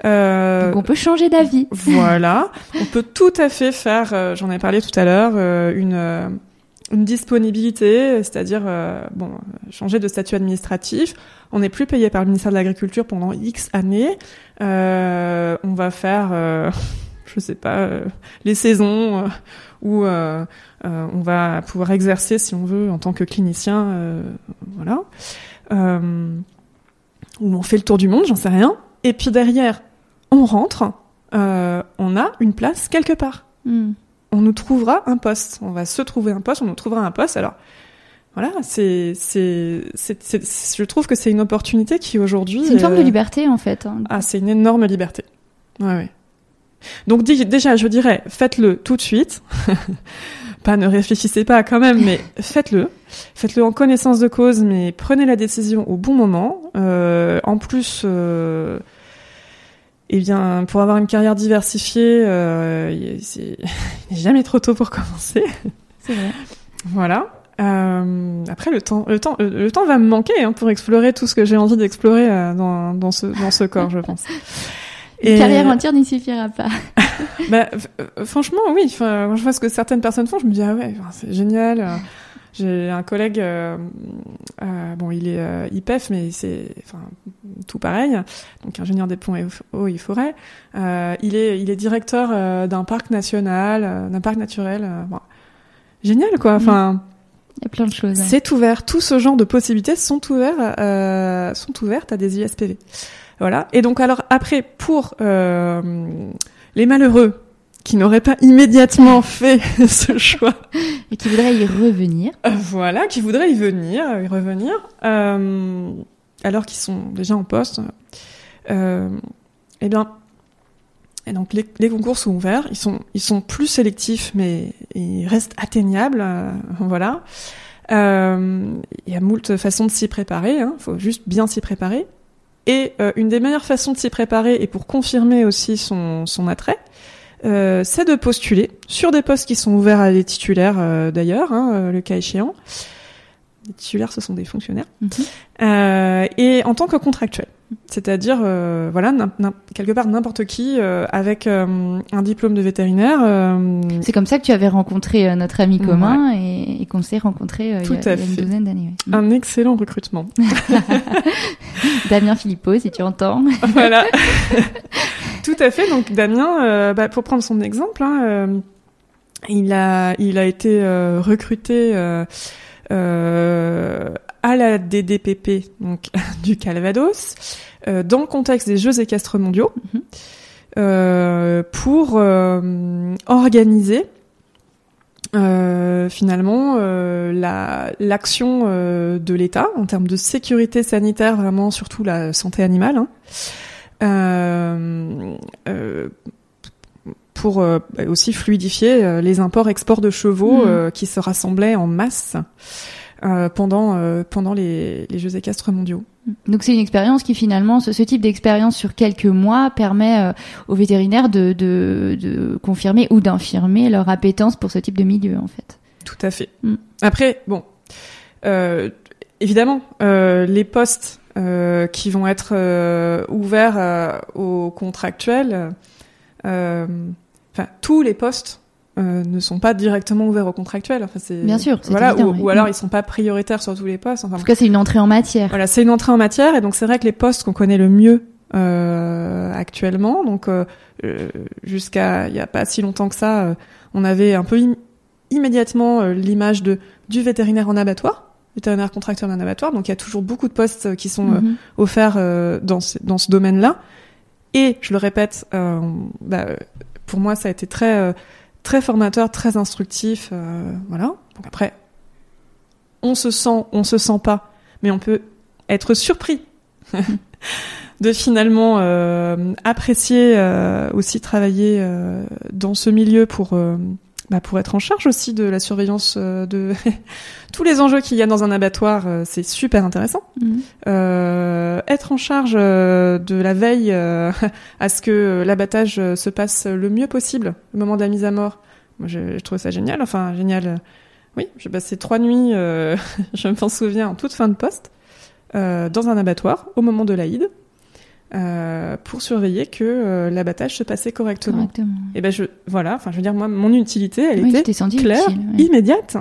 Euh, Donc on peut changer d'avis. Voilà, on peut tout à fait faire. Euh, j'en ai parlé tout à l'heure, euh, une une disponibilité, c'est-à-dire bon, changer de statut administratif. On n'est plus payé par le ministère de l'Agriculture pendant X années. on va faire, je sais pas, les saisons où euh, euh, on va pouvoir exercer, si on veut, en tant que clinicien, euh, voilà, où on fait le tour du monde, j'en sais rien. Et puis derrière, on rentre, on a une place quelque part. Hmm. On nous trouvera un poste. On va se trouver un poste, on nous trouvera un poste. Alors, voilà, c'est, c'est, c'est, je trouve que c'est une opportunité qui aujourd'hui. C'est une forme de liberté en fait. Hein. Ah, c'est une énorme liberté. Ouais, ouais. Donc déjà, je dirais, faites-le tout de suite. pas ne réfléchissez pas quand même, mais faites-le. Faites-le en connaissance de cause, mais prenez la décision au bon moment. Euh, en plus, euh, eh bien, pour avoir une carrière diversifiée, euh, c'est jamais trop tôt pour commencer. C'est vrai. Voilà. Euh, après, le temps, le temps, le, temps va me manquer hein, pour explorer tout ce que j'ai envie d'explorer euh, dans, dans, ce, dans ce corps, je pense. Une carrière entière n'y suffira pas. bah, euh, franchement, oui. Quand je vois ce que certaines personnes font, je me dis ah ouais, c'est génial. J'ai un collègue, euh, euh, bon, il est euh, IPEF, mais c'est enfin tout pareil, donc ingénieur des ponts et eaux et forêts. il est, il est directeur d'un parc national, d'un parc naturel. Bon. Génial, quoi. Enfin. Il y a plein de choses. C'est ouvert. Tout ce genre de possibilités sont ouverts, euh, sont ouvertes à des ISPV. Voilà. Et donc alors après, pour euh, les malheureux qui n'auraient pas immédiatement fait ce choix et qui voudraient y revenir. Euh, voilà, qui voudraient y venir, y revenir, euh, alors qu'ils sont déjà en poste. Euh, eh bien, et donc les, les, concours sont ouverts, ils sont ils sont plus sélectifs, mais ils restent atteignables. Voilà. Il y a moult façons de s'y préparer. Il hein, faut juste bien s'y préparer. Et une des meilleures façons de s'y préparer, et pour confirmer aussi son, son attrait, euh, c'est de postuler sur des postes qui sont ouverts à des titulaires euh, d'ailleurs, hein, le cas échéant. Les titulaires, ce sont des fonctionnaires. Mhm. et en tant que contractuel. C'est-à-dire, euh, voilà, quelque part n'importe qui euh, avec euh, un diplôme de vétérinaire. C'est comme ça que tu avais rencontré notre ami commun et, qu'on s'est rencontré il, y a, une douzaine d'années. Un excellent recrutement. Damien Philippot, si tu entends. voilà. Tout à fait. Donc Damien, bah, pour prendre son exemple, hein, il a il a été recruté. Euh, à la DDPP donc du Calvados euh, dans le contexte des Jeux équestres mondiaux mhm. euh, pour euh, organiser euh, finalement la l'action de l'État en termes de sécurité sanitaire vraiment surtout la santé animale hein, pour aussi fluidifier les imports-exports de chevaux mhm. qui se rassemblaient en masse euh, pendant euh, pendant les, les Jeux équestres mondiaux. Donc c'est une expérience qui finalement, ce, ce type d'expérience sur quelques mois permet euh, aux vétérinaires de, de, de confirmer ou d'infirmer leur appétence pour ce type de milieu en fait. Tout à fait. Mm. Après, bon, évidemment, les postes qui vont être ouverts aux contractuels, enfin tous les postes euh, ne sont pas directement ouverts aux contractuels. Enfin, c'est bien sûr. Voilà, ou, alors ils sont pas prioritaires sur tous les postes. Enfin, en tout cas, c'est une entrée en matière. Voilà, c'est une entrée en matière, et donc c'est vrai que les postes qu'on connaît le mieux euh, actuellement, donc euh, euh jusqu'à il y a pas si longtemps que ça, euh, on avait un peu immédiatement l'image de du vétérinaire en abattoir, vétérinaire contracteur d'un abattoir. Donc il y a toujours beaucoup de postes qui sont mhm. offerts dans ce, dans ce domaine-là. Et je le répète, bah, pour moi, ça a été très très formateur, très instructif, euh, voilà. Donc après, on se sent, on se sent pas, mais on peut être surpris de finalement euh, apprécier euh, aussi travailler dans ce milieu pour bah, pour être en charge aussi de la surveillance euh, de tous les enjeux qu'il y a dans un abattoir, euh, c'est super intéressant. Mhm. Euh, être en charge de la veille à ce que l'abattage se passe le mieux possible au moment de la mise à mort, moi je, je trouve ça génial. Enfin génial. Oui, j'ai passé trois nuits, je m'en souviens, en toute fin de poste, dans un abattoir au moment de l'Aïd. Euh, pour surveiller que euh, l'abattage se passait correctement. Et ben je voilà, enfin je veux dire moi mon utilité elle était claire, immédiate.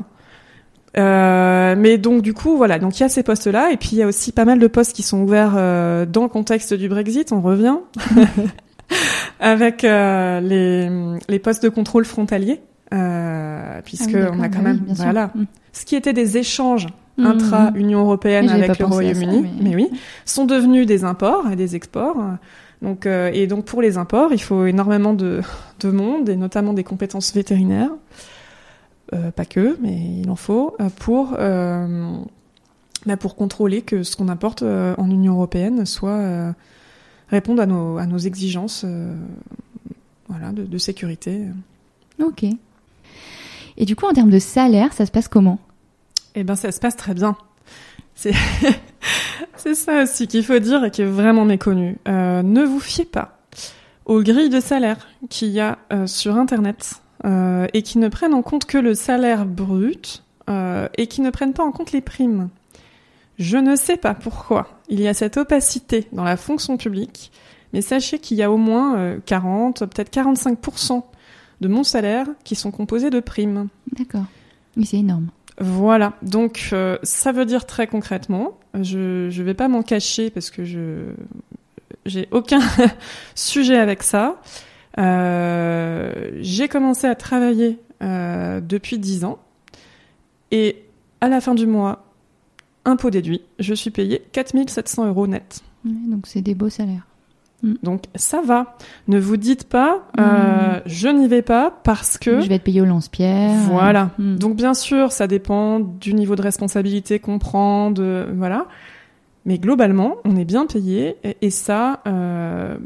Euh, mais donc du coup voilà, donc il y a ces postes là et puis il y a aussi pas mal de postes qui sont ouverts euh, dans le contexte du Brexit, on revient avec les les postes de contrôle frontalier puisque ah on a quand même voilà mm. ce qui était des échanges Mmh. intra-Union européenne avec le Royaume-Uni, mais... oui, sont devenus des imports et des exports. Donc, euh, et donc pour les imports, il faut énormément de, de monde et notamment des compétences vétérinaires. pas que, mais il en faut, pour, bah, pour contrôler que ce qu'on apporte en Union européenne soit répondre à nos, à nos exigences voilà, de, de sécurité. Ok. Et du coup, en termes de salaire, ça se passe comment? Eh ben, ça se passe très bien. C'est ça aussi qu'il faut dire et qui est vraiment méconnu. Euh, ne vous fiez pas aux grilles de salaire qu'il y a euh, sur Internet euh, et qui ne prennent en compte que le salaire brut et qui ne prennent pas en compte les primes. Je ne sais pas pourquoi il y a cette opacité dans la fonction publique, mais sachez qu'il y a au moins 40, peut-être 45% de mon salaire qui sont composés de primes. D'accord. Oui, c'est énorme. Voilà, donc euh, ça veut dire très concrètement, je ne vais pas m'en cacher parce que je j'ai aucun sujet avec ça. Euh, j'ai commencé à travailler euh, depuis 10 ans et à la fin du mois, impôt déduit, je suis payé 4700 euros net. donc c'est des beaux salaires. Mm. Donc ça va. Ne vous dites pas, euh, mm. je n'y vais pas parce que je vais être payé au lance-pierre. Voilà. Mm. Donc bien sûr, ça dépend du niveau de responsabilité qu'on prend, de voilà. Mais globalement, on est bien payé et, ça, euh,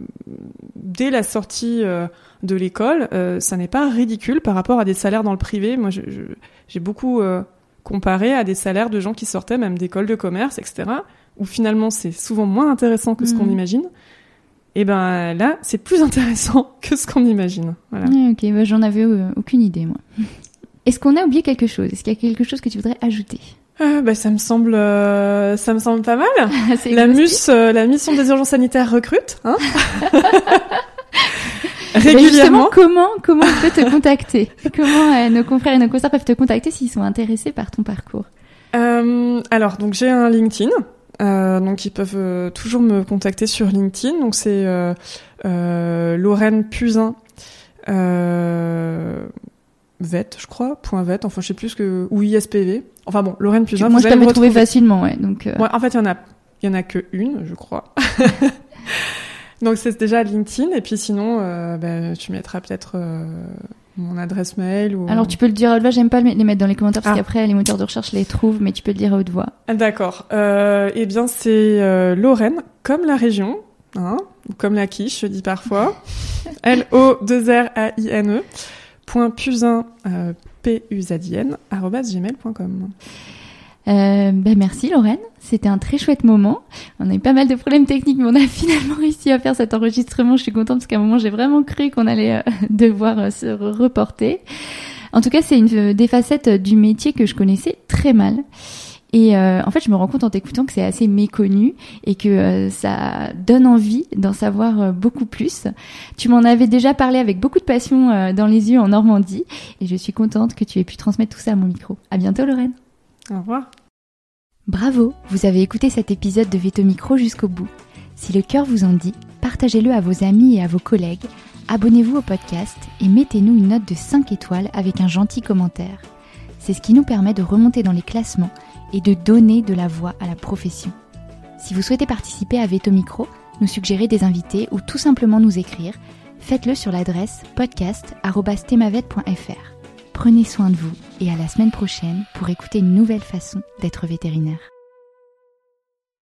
dès la sortie euh, de l'école, euh, ça n'est pas ridicule par rapport à des salaires dans le privé. Moi, j'ai beaucoup euh, comparé à des salaires de gens qui sortaient même d'écoles de commerce, etc. Où finalement, c'est souvent moins intéressant que ce qu'on imagine et eh ben là, c'est plus intéressant que ce qu'on imagine. Voilà. Ah, ok, bah, j'en avais euh, aucune idée, moi. Est-ce qu'on a oublié quelque chose? Est-ce qu'il y a quelque chose que tu voudrais ajouter? Euh, bah, ça me semble, euh, ça me semble pas mal. la mus, la mission des urgences sanitaires recrute, hein Régulièrement. comment, comment on peut te contacter? Comment nos confrères et nos consoeurs peuvent te contacter s'ils sont intéressés par ton parcours? Alors, donc j'ai un LinkedIn. Euh, donc ils peuvent euh, toujours me contacter sur LinkedIn. Donc c'est euh, Lorraine Puzin. Vet, je crois, point vet, enfin je sais plus que ou ISPV. Enfin bon, Lorraine Puzin. Moi je peux me retrouver facilement, ouais. Donc. Ouais, en fait il y en a, il y en a que une, je crois. donc c'est déjà LinkedIn et puis sinon, ben, tu mettras peut-être mon adresse mail ou... Alors tu peux le dire à haute voix, j'aime pas les mettre dans les commentaires parce ah. qu'après les moteurs de recherche les trouvent, mais tu peux le dire à haute voix. Ah, d'accord. Euh, eh bien c'est euh, Lorraine, comme la région, hein, ou comme la quiche, je dis parfois. L-O-2-R-A-I-N-E. Point pusin, euh, P-U-Z-I-N, gmail.com. Euh, ben merci Lorraine, c'était un très chouette moment. On a eu pas mal de problèmes techniques, mais on a finalement réussi à faire cet enregistrement. Je suis contente parce qu'à un moment j'ai vraiment cru qu'on allait euh, devoir euh, se reporter. En tout cas, c'est une des facettes du métier que je connaissais très mal. Et en fait, je me rends compte en t'écoutant que c'est assez méconnu et que ça donne envie d'en savoir beaucoup plus. Tu m'en avais déjà parlé avec beaucoup de passion dans les yeux en Normandie et je suis contente que tu aies pu transmettre tout ça à mon micro. À bientôt, Lorraine. Bravo, vous avez écouté cet épisode de Veto Micro jusqu'au bout. Si le cœur vous en dit, partagez-le à vos amis et à vos collègues, abonnez-vous au podcast et mettez-nous une note de 5 étoiles avec un gentil commentaire. C'est ce qui nous permet de remonter dans les classements et de donner de la voix à la profession. Si vous souhaitez participer à Veto Micro, nous suggérer des invités ou tout simplement nous écrire, faites-le sur l'adresse podcast.themavet.fr. Prenez soin de vous et à la semaine prochaine pour écouter une nouvelle façon d'être vétérinaire.